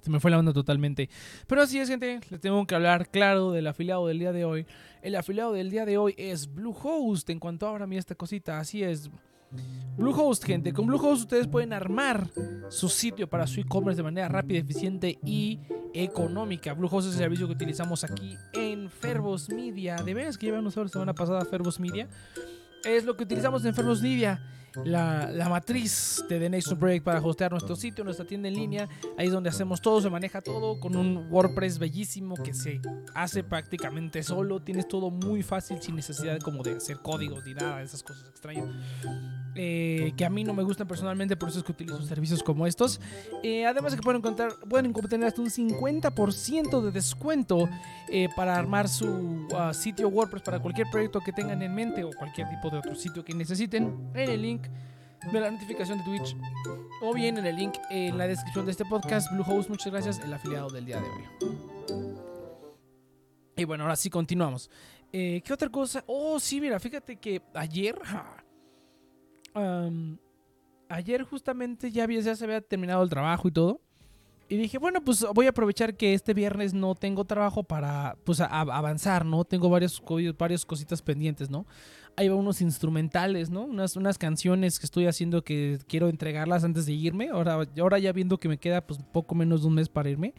Se me fue la onda totalmente. Pero así es, gente. Les tengo que hablar claro del afiliado del día de hoy. El afiliado del día de hoy es Bluehost. En cuanto abra a mí esta cosita, así es. Bluehost, gente. Con Bluehost ustedes pueden armar su sitio para su e-commerce de manera rápida, eficiente y económica. Bluehost es el servicio que utilizamos aquí en Fervos Media. De veras que llevamos la semana pasada Fervos Media. Es lo que utilizamos en Fervos Media la, matriz de The Nation Project para hostear nuestro sitio, nuestra tienda en línea. Ahí es donde hacemos todo, se maneja todo con un WordPress bellísimo que se hace prácticamente solo. Tienes todo muy fácil sin necesidad como de hacer códigos ni nada esas cosas extrañas. Eh, que a mí no me gustan personalmente, por eso es que utilizo servicios como estos. Eh, además de que pueden encontrar, pueden obtener hasta un 50% de descuento eh, para armar su uh, sitio WordPress para cualquier proyecto que tengan en mente o cualquier tipo de otro sitio que necesiten en el link de la notificación de Twitch o bien en el link en la descripción de este podcast. Bluehost, muchas gracias, el afiliado del día de hoy. Y bueno, ahora sí continuamos. ¿Qué otra cosa? Oh, sí, mira, fíjate que ayer ayer justamente ya, ya se había terminado el trabajo y todo. Y dije, bueno, pues voy a aprovechar que este viernes no tengo trabajo para pues, avanzar, ¿no? Tengo varias, varias cositas pendientes, ¿no? Hay unos instrumentales, ¿no? Unas, unas canciones que estoy haciendo que quiero entregarlas antes de irme. Ahora, ahora ya viendo que me queda pues poco menos de un mes para irme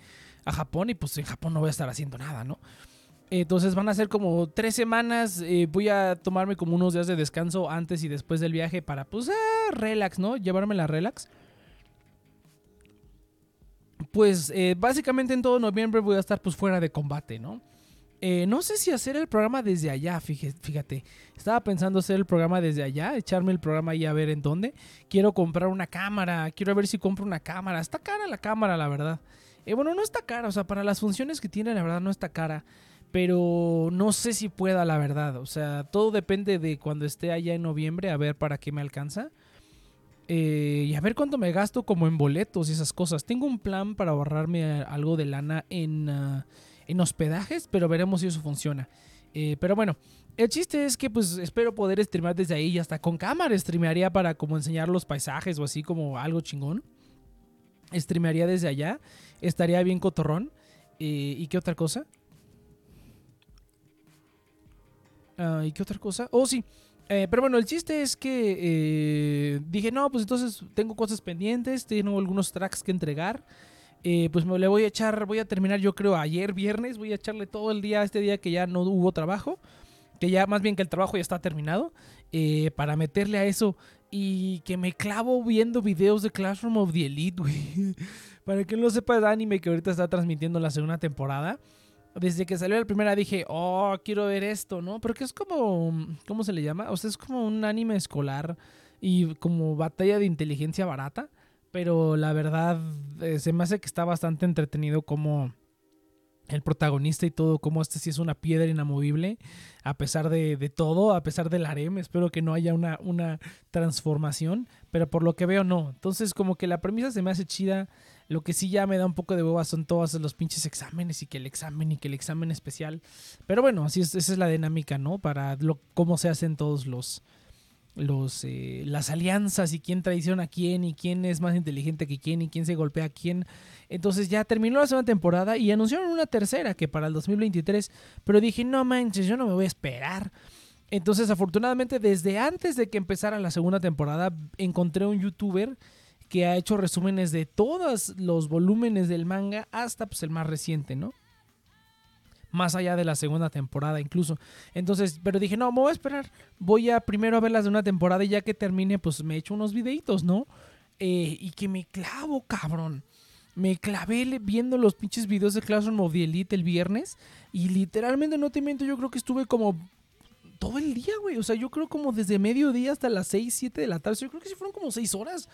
a Japón y pues en Japón no voy a estar haciendo nada, ¿no? Entonces van a ser como tres semanas. Eh, voy a tomarme como unos días de descanso antes y después del viaje para, pues, ah, relax, ¿no? Llevarme la relax. Pues eh, básicamente en todo noviembre voy a estar pues fuera de combate, ¿no? Eh, no sé si hacer el programa desde allá, fíjate. Estaba pensando hacer el programa desde allá, echarme el programa ahí a ver en dónde. Quiero comprar una cámara, quiero ver si compro una cámara. Está cara la cámara, la verdad. bueno, no está cara, o sea, para las funciones que tiene, la verdad no está cara pero no sé si pueda, la verdad. O sea, todo depende de cuando esté allá en noviembre, a ver para qué me alcanza. Eh, y a ver cuánto me gasto como en boletos y esas cosas. Tengo un plan para ahorrarme algo de lana en, ah, en hospedajes, pero veremos si eso funciona. Eh, pero bueno, el chiste es que pues espero poder streamar desde ahí y hasta con cámara streamearía para como enseñar los paisajes o así como algo chingón. Streamearía desde allá. Estaría bien cotorrón. Eh, ¿Y qué otra cosa? Ah, ¿Y qué otra cosa? Oh, sí. Eh, pero bueno, el chiste es que eh, dije, no, pues entonces tengo cosas pendientes, tengo algunos tracks que entregar. Eh, pues me le voy a echar, voy a terminar yo creo ayer viernes, voy a echarle todo el día, este día que ya no hubo trabajo, que ya más bien que el trabajo ya está terminado, para meterle a eso y que me clavo viendo videos de Classroom of the Elite, güey. para que no sepa, el anime que ahorita está transmitiendo la segunda temporada desde que salió la primera dije, oh, quiero ver esto, ¿no? Porque es como, ¿cómo se le llama? O sea, es como un anime escolar y como batalla de inteligencia barata. Pero la verdad, eh, se me hace que está bastante entretenido como el protagonista y todo, como este sí es una piedra inamovible, a pesar de, todo, a pesar del harem. Espero que no haya una, una transformación, pero por lo que veo, no. Entonces, como que la premisa se me hace chida. Lo que sí ya me da un poco de boba son todos los pinches exámenes y que el examen y que el examen especial. Pero bueno, así es, esa es la dinámica, ¿no? Para lo, cómo se hacen todos los, los eh, las alianzas y quién traiciona a quién y quién es más inteligente que quién y quién se golpea a quién. Entonces ya terminó la segunda temporada y anunciaron una tercera que para el 2023, pero dije, no manches, yo no me voy a esperar. Entonces afortunadamente desde antes de que empezara la segunda temporada encontré un youtuber que ha hecho resúmenes de todos los volúmenes del manga hasta pues, el más reciente, ¿no? Más allá de la segunda temporada incluso. Entonces, pero dije, no, me voy a esperar. Voy a primero a ver las de una temporada y ya que termine, pues me echo unos videitos, ¿no? Eh, y que me clavo, cabrón. me clavé viendo los pinches videos de Classroom of the Elite el viernes. Y literalmente, no te miento, yo creo que estuve como todo el día, güey. O sea, yo creo como desde mediodía hasta las 6, 7 de la tarde. Yo creo que sí fueron como 6 horas.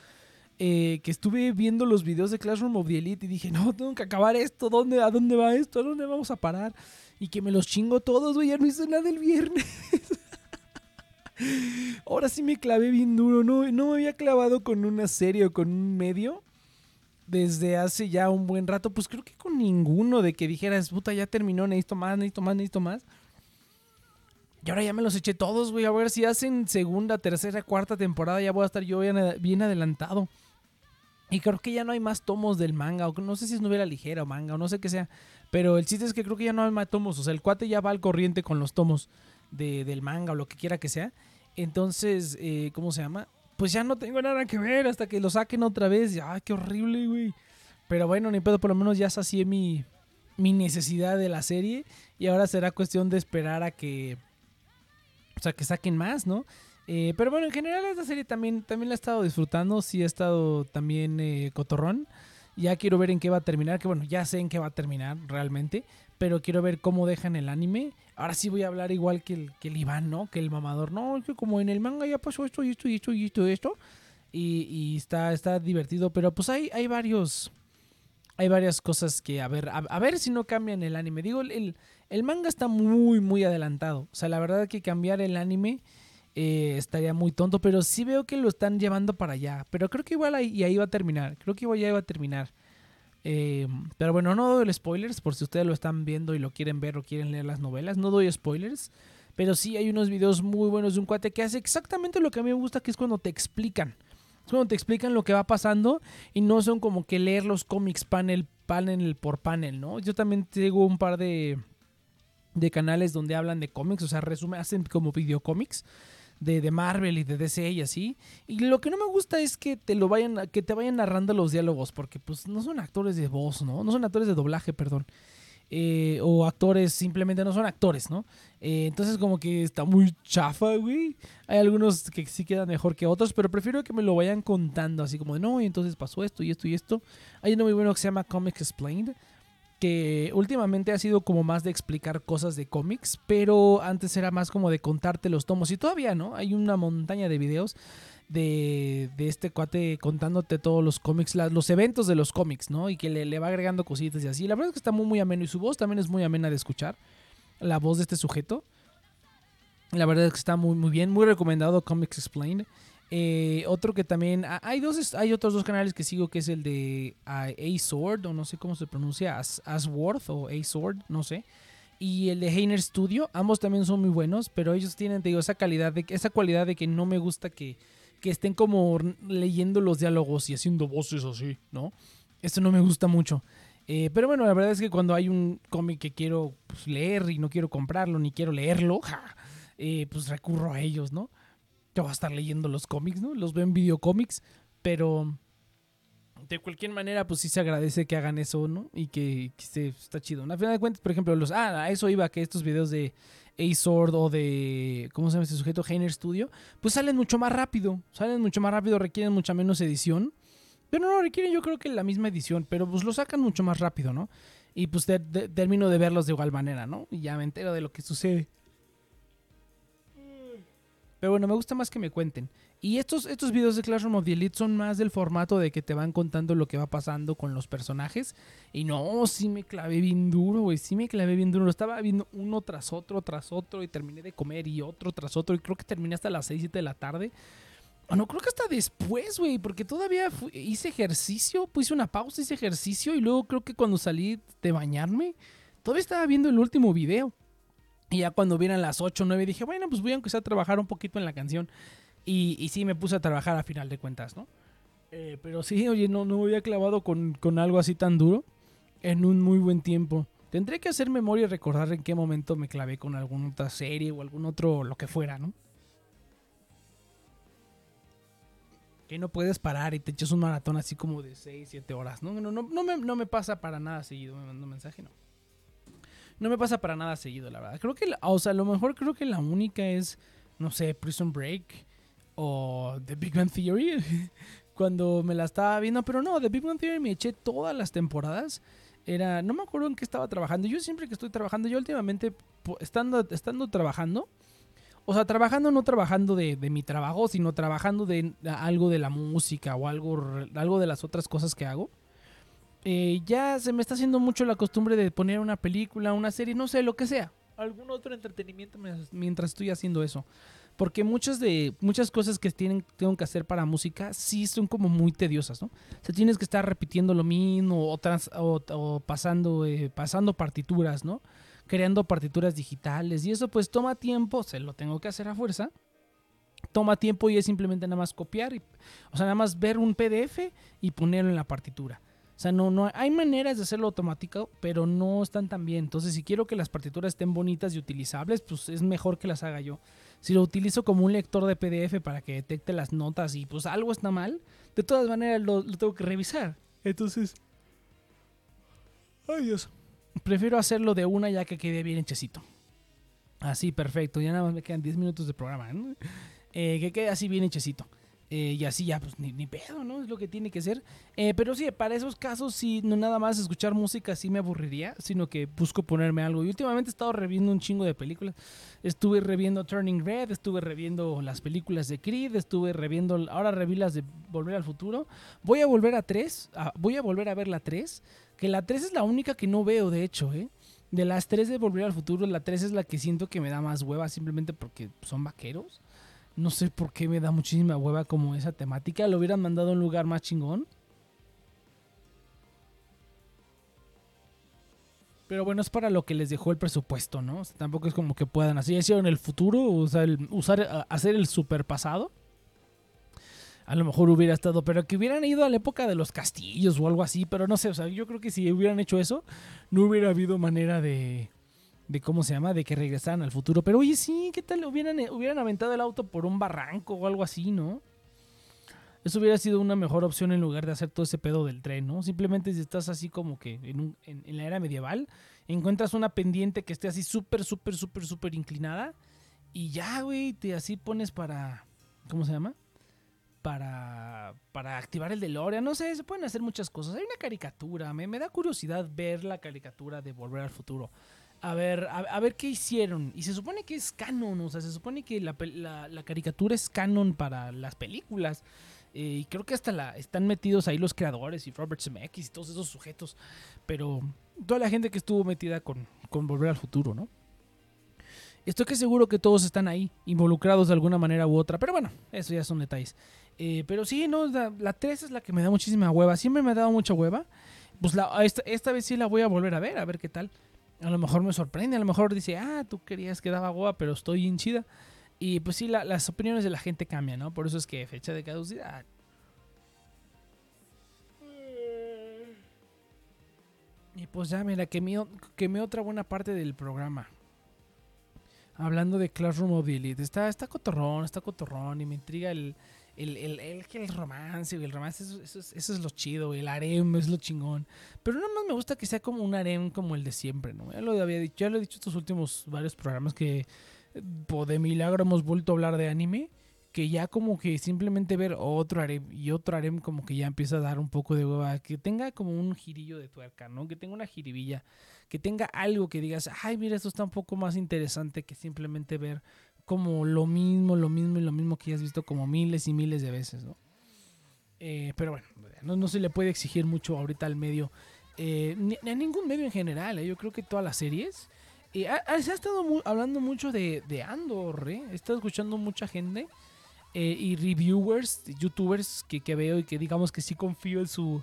Eh, que estuve viendo los videos de Classroom of the Elite y dije, no, tengo que acabar esto. ¿Dónde, ¿A dónde va esto? ¿A dónde vamos a parar? Y que me los chingo todos, güey. Ya no hice nada el viernes. Ahora sí me clavé bien duro. No, no me había clavado con una serie o con un medio desde hace ya un buen rato. Pues creo que con ninguno de que dijeras, puta, ya terminó, necesito más, necesito más, necesito más. Y ahora ya me los eché todos, güey. A ver si hacen segunda, tercera, cuarta temporada. Ya voy a estar yo bien, adelantado. Y creo que ya no hay más tomos del manga. O no sé si es novela ligera o manga o no sé qué sea. Pero el chiste es que creo que ya no hay más tomos. O sea, el cuate ya va al corriente con los tomos de, del manga o lo que quiera que sea. Entonces, eh, ¿cómo se llama? Pues ya no tengo nada que ver hasta que lo saquen otra vez. Ay, qué horrible, güey. Pero bueno, ni pedo, por lo menos ya sacié mi, mi necesidad de la serie. Y ahora será cuestión de esperar a que o sea, que saquen más, ¿no? Eh, pero bueno, en general esta serie también, también la he estado disfrutando, sí ha estado también eh, cotorrón. Ya quiero ver en qué va a terminar, que bueno, ya sé en qué va a terminar realmente, pero quiero ver cómo dejan el anime. Ahora sí voy a hablar igual que el, que el Iván, ¿no? Que el mamador, no, que como en el manga ya pasó esto y esto y esto y esto y esto. Y, está, está divertido, pero pues hay, hay varios... Hay varias cosas que, a ver, a, ver si no cambian el anime. Digo, el, el manga está muy, muy adelantado. O sea, la verdad que cambiar el anime eh, estaría muy tonto, pero sí veo que lo están llevando para allá. Pero creo que igual ahí, ahí va a terminar. Creo que igual ya iba a terminar. Eh, pero bueno, no doy spoilers por si ustedes lo están viendo y lo quieren ver o quieren leer las novelas. No doy spoilers. Pero sí hay unos videos muy buenos de un cuate que hace exactamente lo que a mí me gusta, que es cuando te explican. Es cuando te explican lo que va pasando y no son como que leer los cómics panel, panel por panel, ¿no? Yo también tengo un par de, de canales donde hablan de cómics, o sea, resumen, hacen como videocómics de, de Marvel y de DC y así. Y lo que no me gusta es que te lo vayan, que te vayan narrando los diálogos, porque pues no son actores de voz, ¿no? No son actores de doblaje, perdón. Eh, o actores simplemente no son actores, ¿no? Eh, entonces como que está muy chafa, güey. Hay algunos que sí quedan mejor que otros, pero prefiero que me lo vayan contando así como de, no, y entonces pasó esto y esto y esto. Hay uno muy bueno que se llama Comics Explained, que últimamente ha sido como más de explicar cosas de cómics, pero antes era más como de contarte los tomos. Y todavía, ¿no? Hay una montaña de videos de, de este cuate contándote todos los cómics, los eventos de los cómics, ¿no? Y que le, va agregando cositas y así. La verdad es que está muy, muy ameno y su voz también es muy amena de escuchar. La voz de este sujeto. La verdad es que está muy, muy bien. Muy recomendado Comics Explained. Eh, otro que también. Hay dos hay otros dos canales que sigo que es el de uh, A-Sword, o no sé cómo se pronuncia, As, Asworth o A-Sword, no sé. Y el de Heiner Studio. Ambos también son muy buenos, pero ellos tienen, digo, esa calidad de esa cualidad de que no me gusta que, que estén como leyendo los diálogos y haciendo voces así, ¿no? Esto no me gusta mucho. Eh, pero bueno, la verdad es que cuando hay un cómic que quiero pues, leer y no quiero comprarlo ni quiero leerlo, eh, pues recurro a ellos, ¿no? Yo voy a estar leyendo los cómics, ¿no? Los veo en videocómics, pero de cualquier manera, pues sí se agradece que hagan eso, ¿no? Y que, que está chido. A final de cuentas, por ejemplo, los. Ah, a eso iba, que estos videos de A-Sword o de. ¿Cómo se llama este sujeto? Heiner Studio. Pues salen mucho más rápido. Salen mucho más rápido, requieren mucha menos edición. Pero no, requieren yo creo que la misma edición. Pero pues lo sacan mucho más rápido, ¿no? Y pues termino de verlos de igual manera, ¿no? Y ya me entero de lo que sucede. Pero bueno, me gusta más que me cuenten. Y estos, estos videos de Classroom of the Elite son más del formato de que te van contando lo que va pasando con los personajes. Y no, sí me clavé bien duro, güey. Sí me clavé bien duro. Estaba viendo uno tras otro, tras otro. Y terminé de comer y otro tras otro. Y creo que terminé hasta las 6, 7 de la tarde. O no, creo que hasta después, güey. Porque todavía hice ejercicio. Puse una pausa, hice ejercicio. Y luego creo que cuando salí de bañarme, todavía estaba viendo el último video. Y ya cuando vieran las 8 o 9 dije, bueno, pues voy a empezar a trabajar un poquito en la canción. Y, y sí me puse a trabajar a final de cuentas, ¿no? Eh, pero sí, oye, no, no había clavado con, con, algo así tan duro en un muy buen tiempo. Tendré que hacer memoria y recordar en qué momento me clavé con alguna otra serie o algún otro, lo que fuera, ¿no? Que no puedes parar y te echas un maratón así como de 6, 7 horas, ¿no? No, no, no, me, no me pasa para nada seguido, me mandó un mensaje, no. No me pasa para nada seguido, la verdad. Creo que, o sea, a lo mejor creo que la única es, no sé, Prison Break o The Big Bang Theory. cuando me la estaba viendo, pero no, de Big Bang Theory me eché todas las temporadas. Era, no me acuerdo en qué estaba trabajando. Yo siempre que estoy trabajando, yo últimamente, estando, estando trabajando, o sea, trabajando no trabajando de, mi trabajo, sino trabajando de algo de la música o algo, algo de las otras cosas que hago. Eh, ya se me está haciendo mucho la costumbre de poner una película, una serie, no sé, lo que sea. Algún otro entretenimiento mientras estoy haciendo eso. Porque muchas de muchas cosas que tienen, tengo que hacer para música sí son como muy tediosas, ¿no? O sea, tienes que estar repitiendo lo mismo o, o, pasando, eh, pasando partituras, ¿no? creando partituras digitales y eso pues toma tiempo, se lo tengo que hacer a fuerza. Toma tiempo y es simplemente nada más copiar, y, o sea, nada más ver un PDF y ponerlo en la partitura. O sea, no, no, hay maneras de hacerlo automático, pero no están tan bien. Entonces, si quiero que las partituras estén bonitas y utilizables, pues es mejor que las haga yo. Si lo utilizo como un lector de PDF para que detecte las notas y pues algo está mal, de todas maneras lo, tengo que revisar. Entonces... Ay Dios prefiero hacerlo de una ya que quede bien hechecito. Así, perfecto. Ya nada más me quedan 10 minutos de programa. Eh, que quede así bien hechecito. Eh, y así ya, pues ni, ni, pedo, ¿no? Es lo que tiene que ser. Eh, pero sí, para esos casos, sí, no nada más escuchar música sí me aburriría, sino que busco ponerme algo. Y últimamente he estado reviendo un chingo de películas. Estuve reviendo Turning Red, estuve reviendo las películas de Creed, estuve reviendo, ahora reví las de Volver al Futuro. Voy a volver a 3, voy a volver a ver la 3. Que la 3 es la única que no veo, de hecho, ¿eh? De las 3 de Volver al Futuro, la 3 es la que siento que me da más hueva simplemente porque son vaqueros. No sé por qué me da muchísima hueva como esa temática. Lo hubieran mandado a un lugar más chingón. Pero bueno, es para lo que les dejó el presupuesto, ¿no? tampoco es como que puedan así. Hicieron el futuro, usar, el, hacer el super pasado a lo mejor hubiera estado, pero que hubieran ido a la época de los castillos o algo así, pero no sé, o sea, yo creo que si hubieran hecho eso, no hubiera habido manera de, de cómo se llama, de que regresaran al futuro. Pero oye, sí, ¿qué tal? Hubieran, hubieran aventado el auto por un barranco o algo así, ¿no? Eso hubiera sido una mejor opción en lugar de hacer todo ese pedo del tren, ¿no? Simplemente si estás así como que en, en la era medieval, encuentras una pendiente que esté así súper, súper, súper, súper inclinada y ya, güey, te así pones para, ¿cómo se llama? para, para activar el DeLorean. No sé, se pueden hacer muchas cosas. Hay una caricatura, me, me da curiosidad ver la caricatura de Volver al Futuro. A ver, a, ver qué hicieron. Y se supone que es canon, o sea, se supone que la, la, caricatura es canon para las películas. Eh, y creo que hasta la, están metidos ahí los creadores y Robert Zemeckis y todos esos sujetos. Pero toda la gente que estuvo metida con, con Volver al Futuro, ¿no? Estoy que seguro que todos están ahí, involucrados de alguna manera u otra. Pero bueno, eso ya son detalles. Eh, pero sí, no, la, 3 es la que me da muchísima hueva. Siempre me ha dado mucha hueva. Pues la, esta, vez sí la voy a volver a ver, a ver qué tal. A lo mejor me sorprende, a lo mejor dice, ah, tú querías que daba hueva, pero estoy hinchida. Y pues sí, las opiniones de la gente cambian, ¿no? Por eso es que fecha de caducidad. Y pues ya, mira, quemé, quemé otra buena parte del programa. Hablando de Classroom Mobility. Está, está cotorrón, está cotorrón. Y me intriga el, el, el, el, el romance, el romance, eso, eso, es lo chido, el harem es lo chingón. Pero nada más me gusta que sea como un harem como el de siempre, ¿no? Ya lo había dicho, ya lo he dicho estos últimos varios programas que de milagro hemos vuelto a hablar de anime. Que ya como que simplemente ver otro harem y otro harem como que ya empieza a dar un poco de hueva. Que tenga como un girillo de tuerca, ¿no? Que tenga una jiribilla. Que tenga algo que digas, ay, mira, esto está un poco más interesante que simplemente ver como lo mismo, lo mismo y lo mismo que ya has visto como miles y miles de veces, ¿no? Eh, pero bueno, no, se le puede exigir mucho ahorita al medio, eh, ni, a ningún medio en general, ¿eh? yo creo que todas las series. se ha estado hablando mucho de, Andor, ¿eh? estado escuchando mucha gente y reviewers, youtubers que, que veo y que digamos que sí confío en su...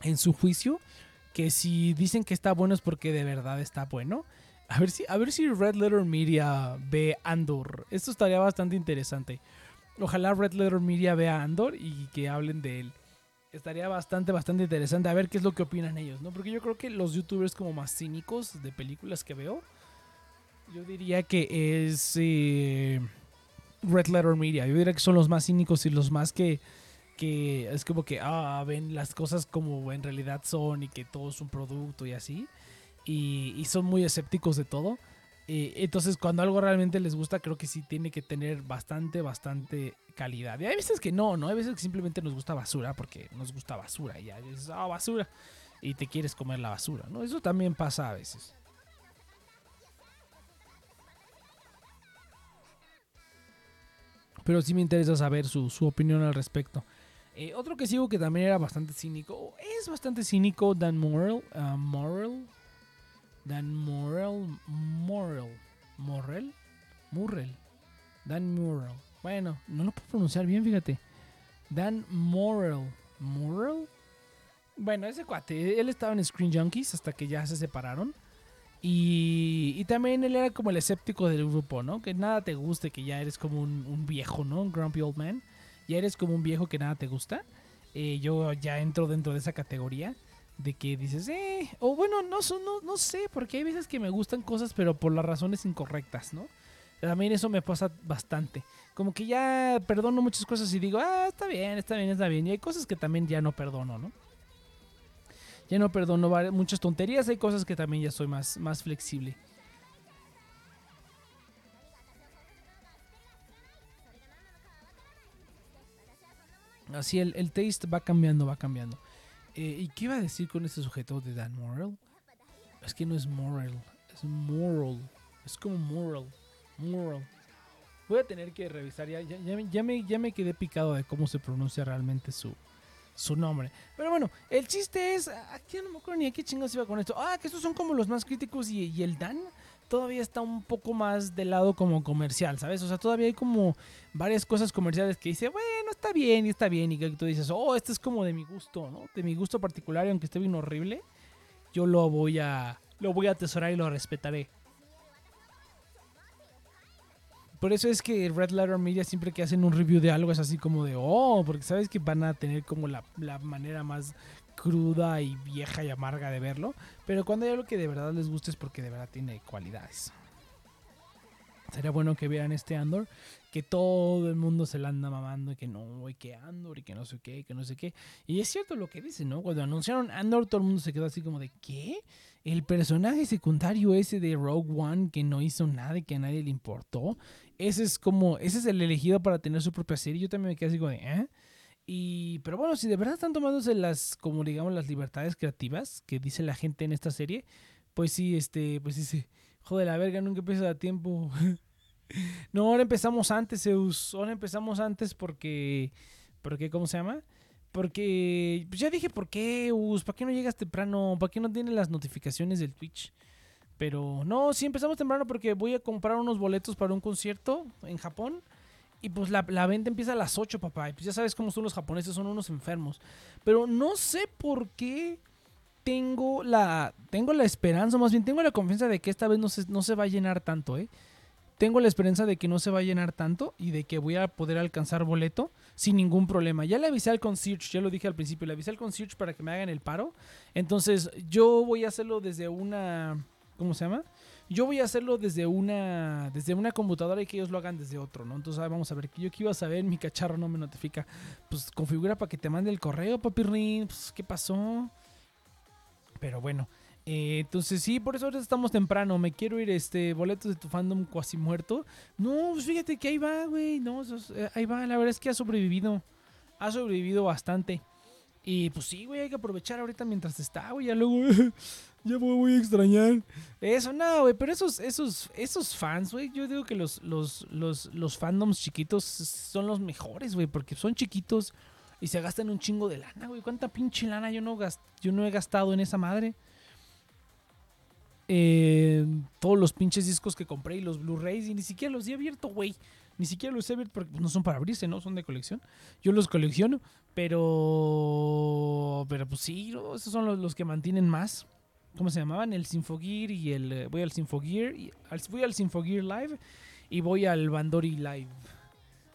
En su juicio, que si dicen que está bueno es porque de verdad está bueno. A ver si, a ver si Red Letter Media ve Andor. Esto estaría bastante interesante. Ojalá Red Letter Media vea Andor y que hablen de él. Estaría bastante, bastante interesante. A ver qué es lo que opinan ellos, ¿no? Porque yo creo que los youtubers como más cínicos de películas que veo, yo diría que es eh, Red Letter Media. Yo diría que son los más cínicos y los más que que es como que ah, ven las cosas como en realidad son y que todo es un producto y así. Y, son muy escépticos de todo. Eh, entonces, cuando algo realmente les gusta, creo que sí tiene que tener bastante, bastante calidad. Y hay veces que no, ¿no? Hay veces que simplemente nos gusta basura porque nos gusta basura. Y ya dices, ah, basura. Y te quieres comer la basura, ¿no? Eso también pasa a veces. Pero sí me interesa saber su, su opinión al respecto. Eh, otro que sigo que también era bastante cínico, es bastante cínico, Dan Morrell. Uh. Dan Morrell. Morrell. Morrell. Murrell. Dan Morrell. Bueno, no lo puedo pronunciar bien, fíjate. Dan Morrell. Morrell. Bueno, ese cuate, él estaba en Screen Junkies hasta que ya se separaron. Y, y, también él era como el escéptico del grupo, ¿no? Que nada te guste, que ya eres como un, un viejo, ¿no? Un grumpy old man ya eres como un viejo que nada te gusta. Eh, yo ya entro dentro de esa categoría de que dices, eh, o bueno, no, no, no sé, porque hay veces que me gustan cosas, pero por las razones incorrectas, ¿no? También eso me pasa bastante. Como que ya perdono muchas cosas y digo, ah, está bien, está bien, está bien. Y hay cosas que también ya no perdono, ¿no? Ya no perdono muchas tonterías, hay cosas que también ya soy más, más flexible. Así el, el taste va cambiando, va cambiando. Eh, ¿Y qué iba a decir con este sujeto de Dan Morrell? Es que no es moral, es moral. Es como moral. Moral. Voy a tener que revisar, ya, ya, ya, me, ya me quedé picado de cómo se pronuncia realmente su, su nombre. Pero bueno, el chiste es. Aquí no me acuerdo ni a qué chingados iba con esto. Ah, que estos son como los más críticos y, y el Dan todavía está un poco más del lado como comercial, ¿sabes? O sea, todavía hay como varias cosas comerciales que dice, bueno, está bien y está bien. Y que tú dices, oh, este es como de mi gusto, ¿no? De mi gusto particular, y aunque esté bien horrible, yo lo voy a, lo voy a atesorar y lo respetaré. Por eso es que Red Letter Media siempre que hacen un review de algo es así como de, oh, porque sabes que van a tener como la, la manera más cruda y vieja y amarga de verlo. Pero cuando hay algo que de verdad les guste es porque de verdad tiene cualidades. Sería bueno que vieran este Andor, que todo el mundo se la anda mamando y que no, y que Andor y que no sé qué, que no sé qué. Y es cierto lo que dicen, ¿no? Cuando anunciaron Andor, todo el mundo se quedó así como de, ¿qué? El personaje secundario ese de Rogue One que no hizo nada y que a nadie le importó. Ese es como, ese es el elegido para tener su propia serie. Yo también me quedé así como de, ¿eh? Y, pero bueno, si de verdad están tomándose las, como digamos, las libertades creativas que dice la gente en esta serie, pues sí, este, pues dice, joder, la verga, nunca empieza a tiempo. no, ahora empezamos antes, Zeus. Ahora empezamos antes porque, porque, ¿cómo se llama? Porque, pues ya dije, ¿por qué, Us? ¿Para qué no llegas temprano? ¿Para qué no tienes las notificaciones del Twitch? Pero no, sí empezamos temprano porque voy a comprar unos boletos para un concierto en Japón. Y pues la, venta empieza a las 8, papá. Y pues ya sabes cómo son los japoneses, son unos enfermos. Pero no sé por qué tengo la, tengo la esperanza, más bien tengo la confianza de que esta vez no se, no se va a llenar tanto, ¿eh? Tengo la esperanza de que no se va a llenar tanto y de que voy a poder alcanzar boleto sin ningún problema. Ya le avisé al concierge, ya lo dije al principio, le avisé al concierge para que me hagan el paro. Entonces yo voy a hacerlo desde una... ¿Cómo se llama? yo voy a hacerlo desde una desde una computadora y que ellos lo hagan desde otro, ¿no? Entonces vamos a ver, yo que iba a saber, mi cacharro no me notifica. Pues configura para que te mande el correo, papi Rin, pues ¿qué pasó? Pero bueno, eh, entonces sí, por eso ahora estamos temprano. Me quiero ir, este, boletos de tu fandom cuasi muerto. No, pues fíjate que ahí va, güey. No, eh, ahí va. La verdad es que ha sobrevivido. Ha sobrevivido bastante. Y pues sí, güey, hay que aprovechar ahorita mientras está, güey. Ya luego ya me voy a extrañar. Eso, no, güey, pero esos, esos, esos fans, güey, yo digo que los, los, los, los fandoms chiquitos son los mejores, güey, porque son chiquitos y se gastan un chingo de lana, güey. ¿Cuánta pinche lana yo no, yo no he gastado en esa madre? Todos los pinches discos que compré y los Blu-rays y ni siquiera los he abierto, güey. Ni siquiera los he abierto porque no son para abrirse, ¿no? Son de colección. Yo los colecciono, pero... Pero pues sí, esos son los, los que mantienen más. ¿Cómo se llamaban? El Sinfogear y el... Eh, voy al Sinfogear, y, voy al Sinfogear Live y voy al Bandori Live.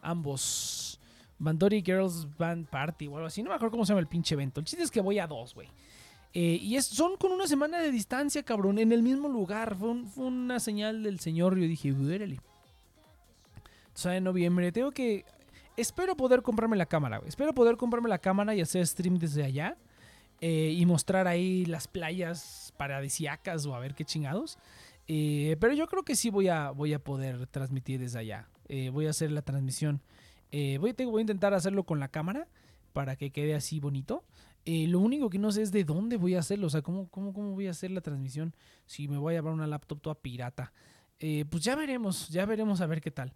Ambos. Bandori Girls Band Party o algo así. No me acuerdo cómo se llama el pinche evento. El chiste es que voy a dos, güey. Eh, y es, son con una semana de distancia, cabrón, en el mismo lugar. Fue, una señal del señor. Yo dije, órale. O sea, noviembre tengo que... Espero poder comprarme la cámara. Espero poder comprarme la cámara y hacer stream desde allá. Eh, y mostrar ahí las playas paradisiacas o a ver qué chingados. Eh, pero yo creo que sí voy a, voy a poder transmitir desde allá. Voy a hacer la transmisión. Voy, a intentar hacerlo con la cámara para que quede así bonito. Lo único que no sé es de dónde voy a hacerlo. O sea, cómo, cómo, cómo voy a hacer la transmisión si me voy a llevar una laptop toda pirata. pues ya veremos, ya veremos a ver qué tal.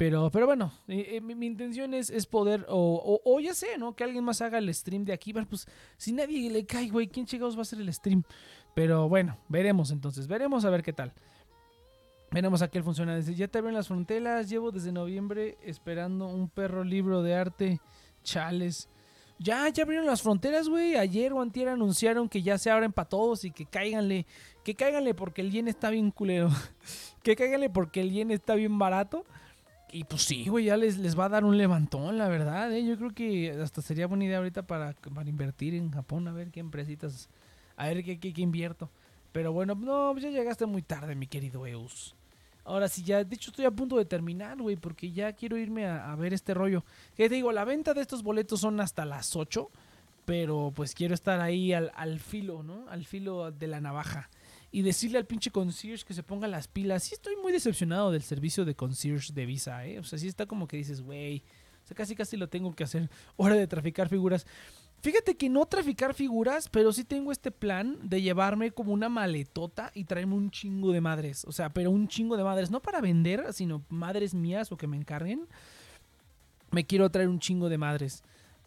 Pero, pero bueno, mi, intención es, es poder, o, o, ya sé, ¿no? Que alguien más haga el stream de aquí. pues si nadie le cae, güey, ¿quién chingados va a hacer el stream? Pero bueno, veremos entonces, veremos a ver qué tal. Veremos a qué funciona. Dice, ya te abren las fronteras, llevo desde noviembre esperando un perro libro de arte. Chales. Ya, ya abrieron las fronteras, güey. Ayer o antier anunciaron que ya se abren para todos y que cáiganle. Que cáiganle porque el yen está bien culero. que cáiganle porque el yen está bien barato. Y pues sí, güey, ya les, les va a dar un levantón, la verdad. ¿eh? Yo creo que hasta sería buena idea ahorita para, invertir en Japón, a ver qué empresitas a ver qué, qué, invierto. Pero bueno, no, ya llegaste muy tarde, mi querido Eus. Ahora sí, ya, de hecho estoy a punto de terminar, güey, porque ya quiero irme a, ver este rollo. Que te digo, la venta de estos boletos son hasta las 8, pero pues quiero estar ahí al, al filo, ¿no? Al filo de la navaja. Y decirle al pinche concierge que se ponga las pilas. Sí estoy muy decepcionado del servicio de concierge de Visa, ¿eh? O sea, sí está como que dices, güey, o sea, casi casi lo tengo que hacer. Hora de traficar figuras. Fíjate que no traficar figuras, pero sí tengo este plan de llevarme como una maletota y traerme un chingo de madres. O sea, pero un chingo de madres. No para vender, sino madres mías o que me encarguen. Me quiero traer un chingo de madres.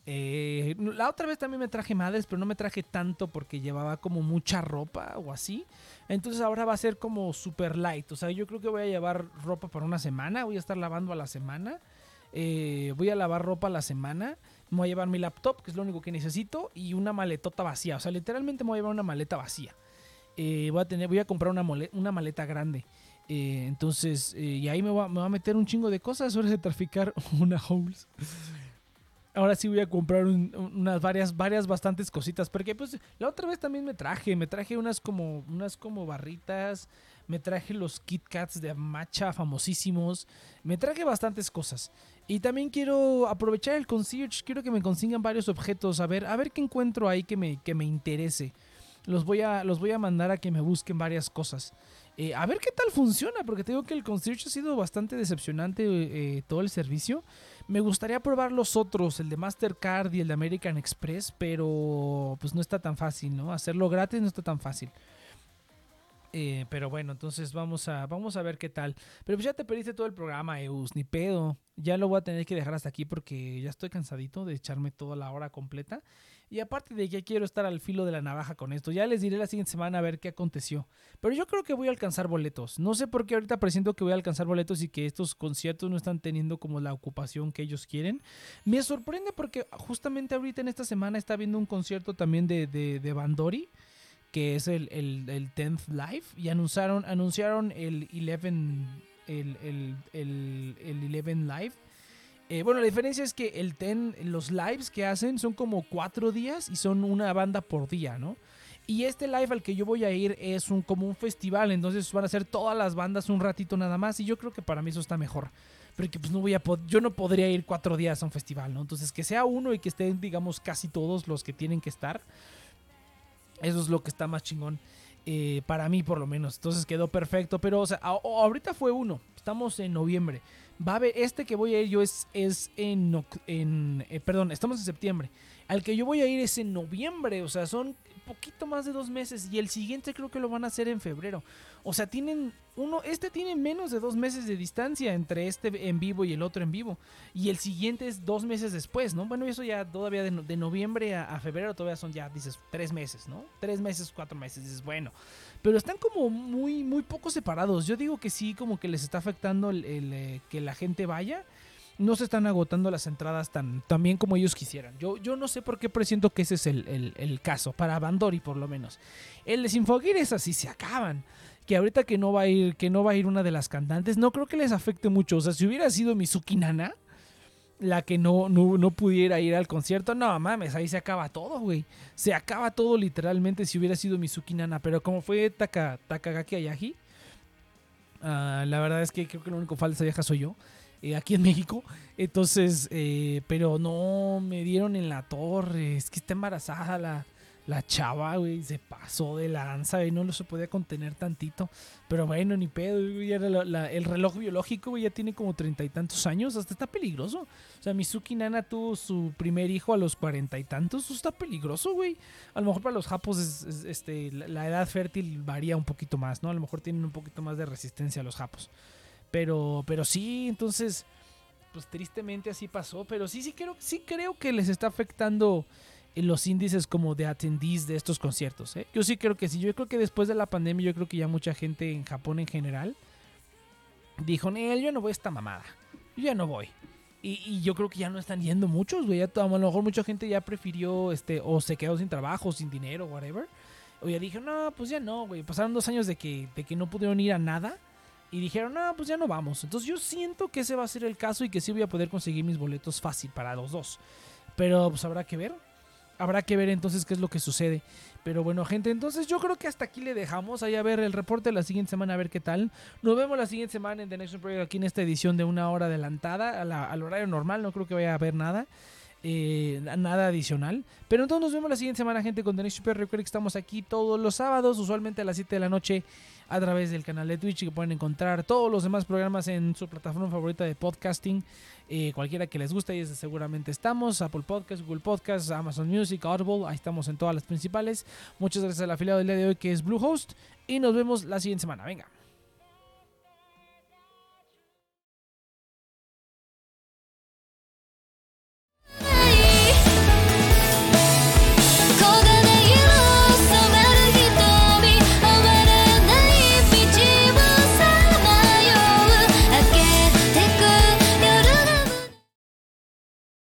Eh, la otra vez también me traje madres, pero no me traje tanto porque llevaba como mucha ropa o así. Entonces ahora va a ser como super light. O sea, yo creo que voy a llevar ropa para una semana. Voy a estar lavando a la semana. Eh, voy a lavar ropa a la semana me voy a llevar mi laptop, que es lo único que necesito, y una maletota vacía. O sea, literalmente me voy a llevar una maleta vacía. Eh, voy, a tener, voy a comprar una, una maleta grande. Eh, entonces, eh, y ahí me va, a meter un chingo de cosas. Hora de traficar una holes. Ahora sí voy a comprar unas varias, varias bastantes cositas. Porque pues la otra vez también me traje. Me traje unas como, unas como barritas. Me traje los Kit Kats de matcha famosísimos. Me traje bastantes cosas. Y también quiero aprovechar el concierge, quiero que me consigan varios objetos, a ver, a ver qué encuentro ahí que me, que me interese. Los voy, a, los voy a mandar a que me busquen varias cosas. Eh, a ver qué tal funciona, porque te digo que el concierge ha sido bastante decepcionante eh, todo el servicio. Me gustaría probar los otros, el de Mastercard y el de American Express, pero pues no está tan fácil, ¿no? Hacerlo gratis no está tan fácil. Eh, pero bueno, entonces vamos a, vamos a ver qué tal. Pero pues ya te perdiste todo el programa, Eus, ni pedo. Ya lo voy a tener que dejar hasta aquí porque ya estoy cansadito de echarme toda la hora completa. Y aparte de que quiero estar al filo de la navaja con esto, ya les diré la siguiente semana a ver qué aconteció. Pero yo creo que voy a alcanzar boletos. No sé por qué ahorita presiento que voy a alcanzar boletos y que estos conciertos no están teniendo como la ocupación que ellos quieren. Me sorprende porque justamente ahorita en esta semana está viendo un concierto también de, de, de Bandori que es el, el, el 10th Live, y anunciaron, anunciaron el 11, el, el, el, el 11 Live. Eh, bueno, la diferencia es que el 10, los lives que hacen son como cuatro días y son una banda por día, ¿no? Y este live al que yo voy a ir es un, como un festival, entonces van a ser todas las bandas un ratito nada más y yo creo que para mí eso está mejor. Porque pues no voy a yo no podría ir cuatro días a un festival, ¿no? Entonces que sea uno y que estén, digamos, casi todos los que tienen que estar. Eso es lo que está más chingón. Eh, para mí por lo menos. Entonces quedó perfecto. Pero, o sea, ahorita fue uno. Estamos en noviembre. Va a ver, este que voy a ir yo es, es en, en eh, perdón, estamos en septiembre. Al que yo voy a ir es en noviembre. O sea, son poquito más de dos meses. Y el siguiente creo que lo van a hacer en febrero. O sea, tienen uno, este tiene menos de dos meses de distancia entre este en vivo y el otro en vivo. Y el siguiente es dos meses después, ¿no? Bueno, eso ya todavía de, noviembre a, febrero todavía son ya, dices, tres meses, ¿no? Tres meses, cuatro meses, dices, bueno. Pero están como muy, muy poco separados. Yo digo que sí, como que les está afectando el, eh, que la gente vaya no se están agotando las entradas tan, bien como ellos quisieran. Yo, yo no sé por qué presiento que ese es el, caso, para Bandori por lo menos. El de es así se acaban que ahorita que no va a ir, que no va a ir una de las cantantes, no creo que les afecte mucho. O sea, si hubiera sido Mizuki Nana, la que no, no, pudiera ir al concierto, no mames, ahí se acaba todo, güey. Se acaba todo literalmente si hubiera sido Mizuki Nana. Pero como fue Taka, Takagaki Ayahi, ah, la verdad es que creo que lo único falta esa vieja soy yo. Eh, aquí en México. Entonces, eh, pero no me dieron en la torre. Es que está embarazada la, la chava, güey, se pasó de lanza, güey, no lo se podía contener tantito. Pero bueno, ni pedo, güey, el reloj biológico, güey, ya tiene como treinta y tantos años, hasta está peligroso. O sea, Mizuki Nana tuvo su primer hijo a los cuarenta y tantos, eso está peligroso, güey. A lo mejor para los japos es- es, este, la, la edad fértil varía un poquito más, ¿no? A lo mejor tienen un poquito más de resistencia a los japos. Pero, pero sí, entonces, pues tristemente así pasó. Pero sí, sí creo, sí creo que les está afectando los índices como de attendees de estos conciertos. ¿eh? Yo sí creo que sí. Yo creo que después de la pandemia, yo creo que ya mucha gente en Japón en general dijo, Nel, yo no voy a esta mamada. Yo ya no voy. Y, y yo creo que ya no están yendo muchos, güey. A lo mejor mucha gente ya prefirió, este, o se quedó sin trabajo, sin dinero, whatever. O ya dije, no, pues ya no, güey. Pasaron dos años de que, de que no pudieron ir a nada. Y dijeron, no, pues ya no vamos. Entonces yo siento que ese va a ser el caso y que sí voy a poder conseguir mis boletos fácil para los dos. Pero pues habrá que ver. Habrá que ver entonces qué es lo que sucede. Pero bueno, gente, entonces yo creo que hasta aquí le dejamos. Ahí a ver el reporte de la siguiente semana, a ver qué tal. Nos vemos la siguiente semana en The Next Project aquí en esta edición de una hora adelantada al horario normal. No creo que vaya a haber nada. eh, nada adicional. Pero entonces nos vemos la siguiente semana, gente, con The Next Project. Recuerden que estamos aquí todos los sábados, usualmente a las 7 de la noche, a través del canal de Twitch. Y que pueden encontrar todos los demás programas en su plataforma favorita de podcasting. eh, cualquiera que les guste, ahí seguramente estamos. Apple Podcasts, Google Podcasts, Amazon Music, Audible. Ahí estamos en todas las principales. Muchas gracias al afiliado del día de hoy que es Bluehost. Y nos vemos la siguiente semana. Venga.